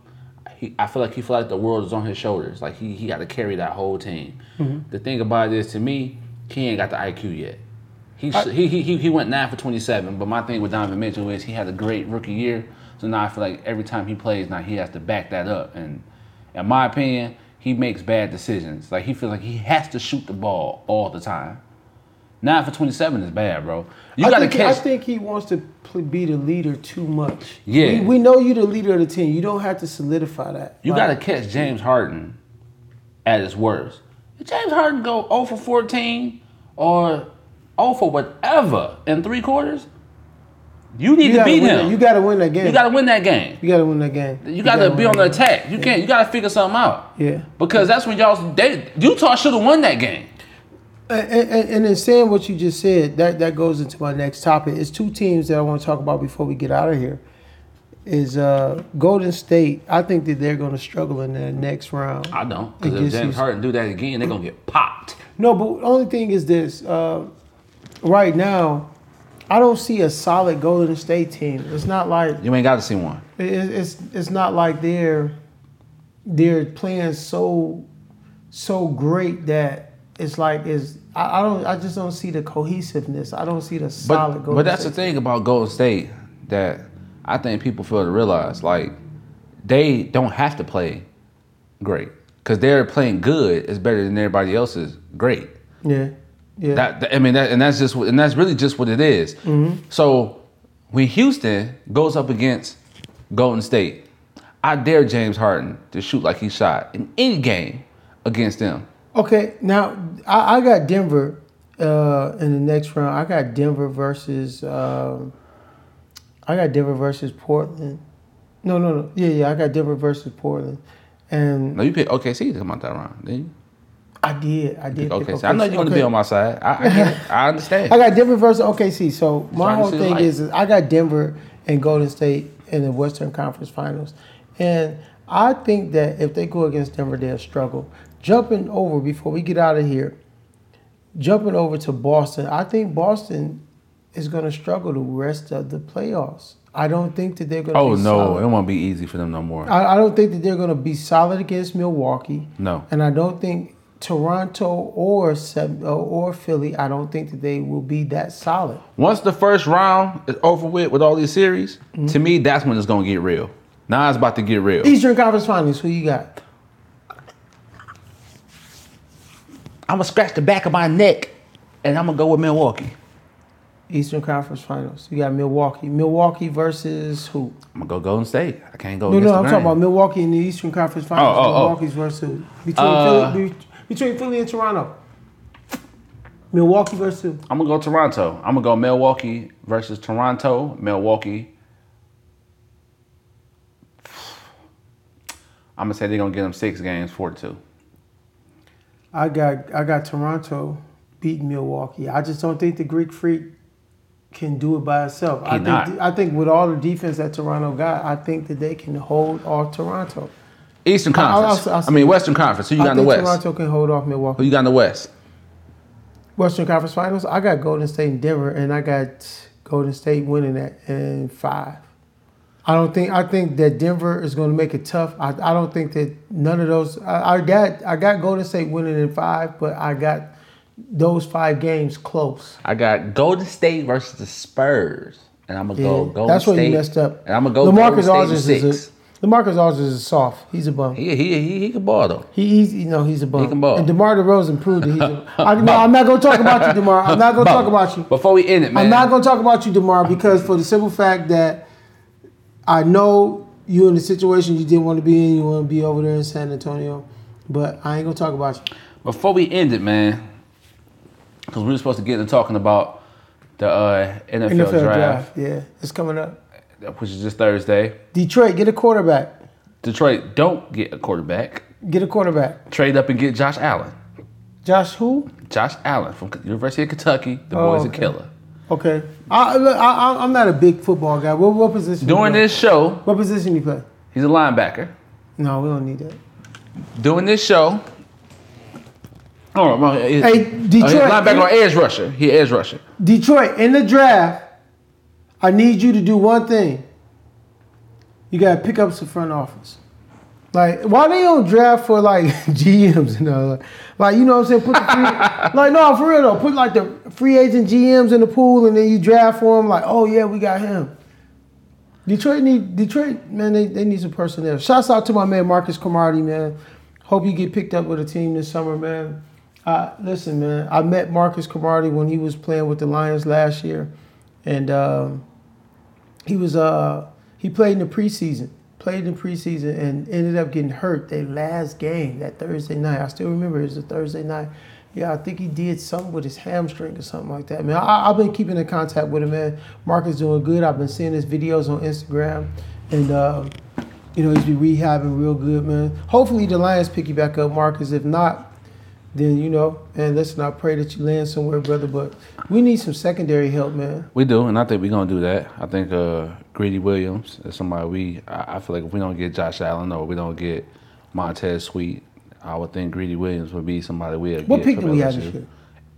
He, I feel like he feel like the world is on his shoulders. Like he, he got to carry that whole team. Mm-hmm. The thing about this to me, he ain't got the IQ yet. He, sh he, he, he went nine for 27, but my thing with Donovan Mitchell is he had a great rookie year. So now I feel like every time he plays, now he has to back that up. And in my opinion, he makes bad decisions. Like he feels like he has to shoot the ball all the time. Nine for 27 is bad, bro. You I got to think, I think he wants to pl- be the leader too much. Yeah. we, we know you're the leader of the team. You don't have to solidify that. You Like, got to catch James Harden at his worst. If James Harden go 0 for 14 or 0 for whatever in three quarters, you need You to gotta beat him. that- You got to win that game. You got to win that game. You got to win that game. You got to gotta be on the attack. You can't. You got to figure something out. Yeah. Because that's when y'all. They, Utah should have won that game. And, and, and in saying what you just said, that, that goes into my next topic. It's two teams that I want to talk about before we get out of here. Is uh, Golden State? I think that they're going to struggle in that next round. I don't. Because if James Harden do that again, they're gonna get popped. No, but the only thing is this. Uh, right now, I don't see a solid Golden State team. It's not like You ain't got to see one. it- it's it's not like they're they're playing so so great that it's like is I, I don't I just don't see the cohesiveness. I don't see the solid But, Golden but that's the thing about Golden State that I think people fail to realize. Like, they don't have to play great because they're playing good is better than everybody else's great. Yeah. Yeah. That, I mean, that, and that's just what, and that's really just what it is. Mm-hmm. So when Houston goes up against Golden State, I dare James Harden to shoot like he shot in any game against them. Okay, now I, I got Denver uh, in the next round. I got Denver versus um, I got Denver versus Portland. No, no, no. Yeah, yeah. I got Denver versus Portland, and No, you pick OKC to come out that round. Didn't you? I did. I did. Okay, pick I know you're gonna be on my side. I, I, get it. I understand. I got Denver versus OKC. So my Trying to whole see the thing light. is, is I got Denver and Golden State in the Western Conference Finals, and I think that if they go against Denver, they'll struggle. Jumping over before we get out of here, jumping over to Boston, I think Boston is going to struggle the rest of the playoffs. I don't think that they're going to. oh no, solid. it won't be easy for them no more. I, I don't think that they're going to be solid against Milwaukee. No. And I don't think Toronto or or Philly. I don't think that they will be that solid. Once the first round is over with with all these series, Mm-hmm. to me that's when it's gonna get real. Now it's about to get real. Eastern Conference Finals. Who you got? I'm gonna scratch the back of my neck, and I'm gonna go with Milwaukee. Eastern Conference Finals. You got Milwaukee. Milwaukee versus who? I'm gonna go Golden State. I can't go. No, against no, the I'm grain. talking about Milwaukee in the Eastern Conference Finals. Oh, oh, oh. Versus who? Between Uh, Philly, between Philly and Toronto. Milwaukee versus who? I'm gonna go Toronto. I'm gonna go Milwaukee versus Toronto. Milwaukee. I'm gonna say they're gonna get them six games, four to two. I got I got Toronto beating Milwaukee. I just don't think the Greek Freak can do it by itself. I think. I think with all the defense that Toronto got, I think that they can hold off Toronto. Eastern Conference. i I'll say- mean Western Conference. Who you I got in the think West? Toronto can hold off Milwaukee. Who you got in the West? Western Conference Finals, I got Golden State and Denver, and I got Golden State winning that in five. I don't think I think that Denver is going to make it tough. I, I don't think that none of those. I, I got I got Golden State winning in five, but I got those five games close. I got Golden State versus the Spurs, and I'm gonna go Yeah, Golden that's State. where you messed up. And I'm gonna go LaMarcus Golden State six. is a, LaMarcus Aldridge is soft. He's a bum. He he he he can ball though. He, he's you know he's a bum. He can ball. And DeMar DeRozan proved that he's. A, I, no, I'm not going to talk about you, DeMar. I'm not going to talk about you. Before we end it, man. I'm not going to talk about you, DeMar, because for the simple fact that I know you in the situation you didn't want to be in. You want to be over there in San Antonio, but I ain't gonna talk about you. Before we end it, man, because we were supposed to get into talking about the uh, NFL, NFL draft, draft, yeah, it's coming up. which is this Thursday. Detroit, get a quarterback. Detroit don't get a quarterback. Get a quarterback. Trade up and get Josh Allen. Josh, who? Josh Allen from University of Kentucky. The Oh, boy's okay. a killer. Okay. I, look, I, I- I'm not a big football guy. What, what position? you play? this show, What position you play? he's a linebacker. No, we don't need that. Doing this show. Oh, well, Hey, oh, he's Detroit. a linebacker or edge rusher. He edge rusher. Detroit, in the draft, I need you to do one thing. You gotta pick up some front office. Like, why they don't draft for like GMs and all that? Like, you know what I'm saying? Put the free, like, no, for real though. Put like the free agent GMs in the pool and then you draft for them. Like, oh yeah, we got him. Detroit need Detroit, man. They, they need some personnel. Shouts out to my man Marcus Cromartie, man. Hope you get picked up with a team this summer, man. Uh, listen, man. I met Marcus Cromartie when he was playing with the Lions last year, and um, he was uh he played in the preseason, played in the preseason, and ended up getting hurt that last game that Thursday night. I still remember it was a Thursday night. Yeah, I think he did something with his hamstring or something like that. Man, I, I've been keeping in contact with him, man. Marcus doing good. I've been seeing his videos on Instagram, and um, you know he's been rehabbing real good, man. Hopefully the Lions pick you back up, Marcus. If not, then you know, and listen, I pray that you land somewhere, brother. But we need some secondary help, man. We do, and I think we're gonna do that. I think uh, Greedy Williams is somebody we. I, I feel like if we don't get Josh Allen or we don't get Montez Sweat, I would think Greedy Williams would be somebody we'll What get. pick did we have this year?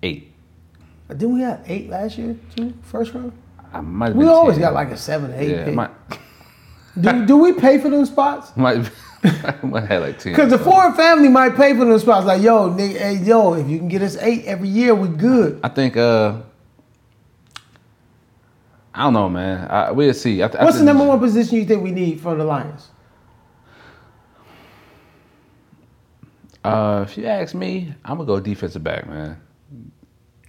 Eight. Didn't we have eight last year too? First round. I might have We been always 10. got like a seven, eight yeah. pick. Might, do, do we pay for them spots? might, might have like ten. Because the Ford family might pay for them spots. Like, yo, nigga, hey, yo, if you can get us eight every year, we good. I think. uh I don't know, man. I, we'll see. I, th- I What's the number one position you think we need for the Lions? Uh, if you ask me, I'm gonna go defensive back, man.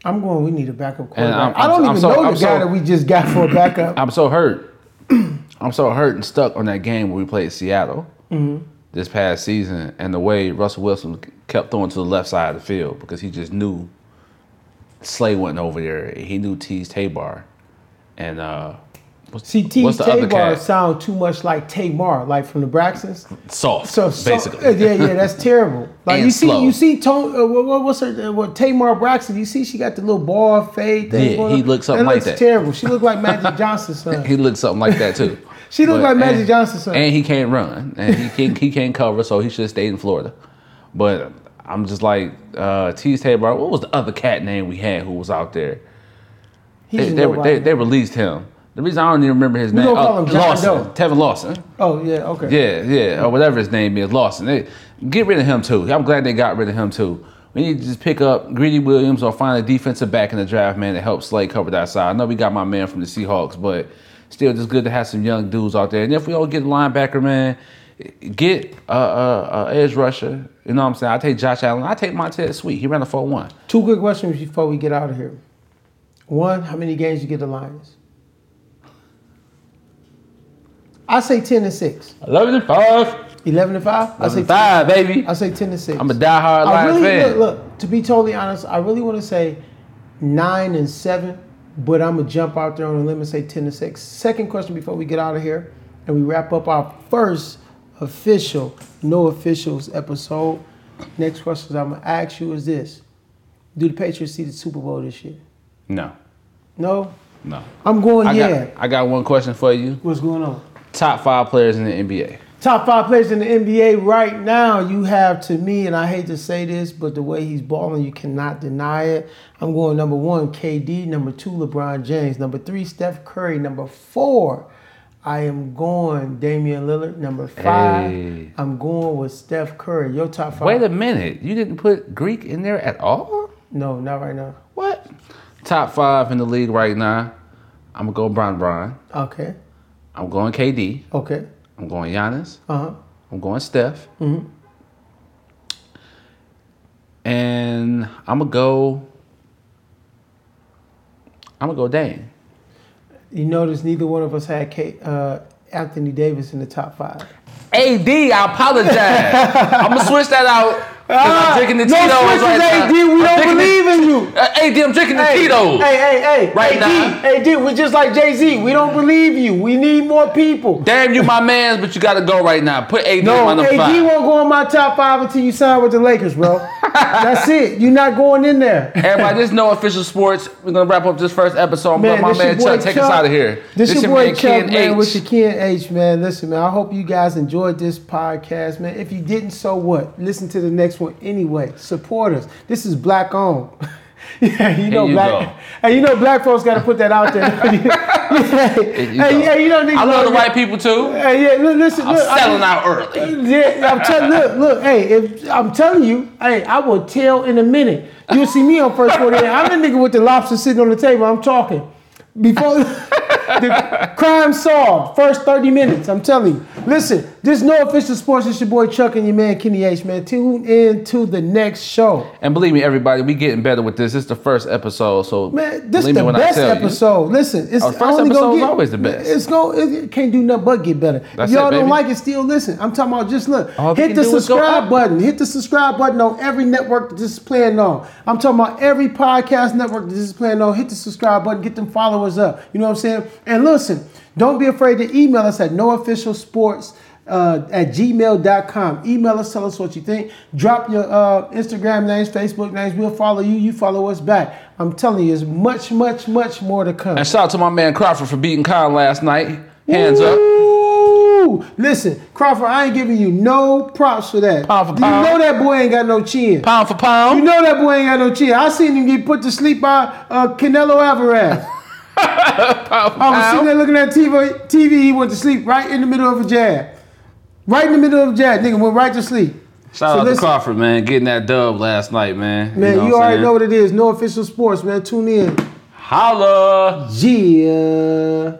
I'm going. We need a backup quarterback. I'm- I don't I'm even so- know the I'm guy so- that we just got for a backup. I'm so hurt. I'm so hurt and stuck on that game where we played Seattle Mm-hmm. this past season, and the way Russell Wilson kept throwing to the left side of the field because he just knew Slay wasn't over there. He knew Teez Tabor, and uh, what's, See, T. what's cat? sound too much like Tamar, like from the Braxtons. Soft, So, so basically. yeah, yeah, that's terrible. Like And you see, slow. you see, Tone, uh, what, what- what's her, uh, what Tamar Braxton? You see, she got the little ball fade thing. Yeah, he looks something like looks that. Terrible. She looked like Magic Johnson's son. He looks something like that too. She looked like Magic and- Johnson's son. and he can't run, and he can't he can't cover, so he should have stayed in Florida. But I'm just like uh, Teez Tabor. What was the other cat name we had who was out there? They, they, they, they released him. The reason I don't even remember his We name. oh, him John Lawson, Doe. Nevin Lawson. oh yeah, okay. Yeah, yeah, or whatever his name is, Lawson. They, get rid of him too. I'm glad they got rid of him too. We need to just pick up Greedy Williams or find a defensive back in the draft, man, to help Slay cover that side. I know we got my man from the Seahawks, but still just good to have some young dudes out there. And if we don't get a linebacker, man, get a uh, uh, uh, edge rusher. You know what I'm saying? I take Josh Allen. I take Montez Sweat. He ran a 4-1. Two quick questions before we get out of here. One, how many games you get the Lions? I say ten and six. 11 and 5. Eleven and five. I say and 5, baby. I say ten and six. I'm a diehard Lions really fan. look, look. To be totally honest, I really want to say nine and seven, but I'm gonna jump out there on a limb and say ten and six. Second question before we get out of here, and we wrap up our first official no officials episode. Next question I'm gonna ask you is this: Do the Patriots see the Super Bowl this year? No, No. no. I'm going I yeah. got, I got one question for you. What's going on? Top five players in the NBA. Top five players in the NBA right now, you have to me, and I hate to say this, but the way he's balling, you cannot deny it. I'm going number one, KD. Number two, LeBron James. Number three, Steph Curry. Number four, I am going Damian Lillard. Number five, Hey. I'm going with Steph Curry. Your top five? Wait a minute. You didn't put Greek in there at all? no, not right now. What? Top five in the league right now. I'm gonna go Bron Bron. Okay, I'm going KD. okay, I'm going Giannis. uh huh. I'm going Steph. Mhm. And I'm gonna go. I'm gonna go Dame. You notice neither one of us had K, uh, Anthony Davis in the top five. AD, I apologize. I'm gonna switch that out. I'm drinking the no Tito's switches, right now. AD. We I'm don't drinking the- believe in you. Uh, AD, I'm drinking the Tito's. Hey, hey, hey. Right AD, now. AD, we're just like Jay Z. We don't believe you. We need more people. Damn, you my man, but you gotta go right now. Put AD No, in my number AD five. won't go in my top five until you sign with the Lakers, bro. That's it. You're not going in there. Everybody, this is no official sports. We're gonna wrap up this first episode. I'm Man, this my your man boy Chuck take Chuck. us out of here. This, your boy man, Chuck, Ken man, H. with your Ken H, man. Listen, man, I hope you guys enjoyed this podcast, man. If you didn't, so what? Listen to the next one anyway. Support us. This is black owned. yeah, you know you black. go. Hey, you know black folks got to put that out there. yeah, you hey, yeah, you know niggas I love the white people too. Hey, yeah, look, listen, I'm look, I- selling out early. Yeah, I'm telling. Look, look. Hey, if I'm telling you, hey, I will tell in a minute. You'll see me on first 48. I'm the nigga with the lobster sitting on the table. I'm talking before the crime solved. First 30 minutes. I'm telling you. Listen, this is no official sports. It's your boy Chuck and your man Kenny H. Man, tune in to the next show. And believe me, everybody, we getting better with this. It's the first episode, so Man, this is the best tell you. episode. Listen, it's Oh, first only episode is always the best. It's going it can't do nothing but get better. That's if y'all it, don't like it, still listen. I'm talking about just look. All hit the go subscribe button. Hit the subscribe button on every network that this is playing on. I'm talking about every podcast network that this is playing on. Hit the subscribe button. Get them followers up. You know what I'm saying? And listen, don't be afraid to email us at noofficialsports uh, at gmail.com. Email us, tell us what you think. Drop your uh, Instagram names, Facebook names. We'll follow you. You follow us back. I'm telling you, there's much, much, much more to come. And shout out to my man Crawford for beating Kyle last night. Hands up. Listen, Crawford, I ain't giving you no props for that. Pound for pound. you know that boy ain't got no chin. Pound for pound. You know that boy ain't got no chin. I seen him get put to sleep by uh, Canelo Alvarez. Pound for I was sitting there looking at TV, TV. He went to sleep right in the middle of a jab. Right in the middle of jab. Nigga went right to sleep. Shout So out listen- to Crawford, man, getting that dub last night, man. Man, know you, already saying? know what it is. No official sports, man. Tune in. Holla. Yeah.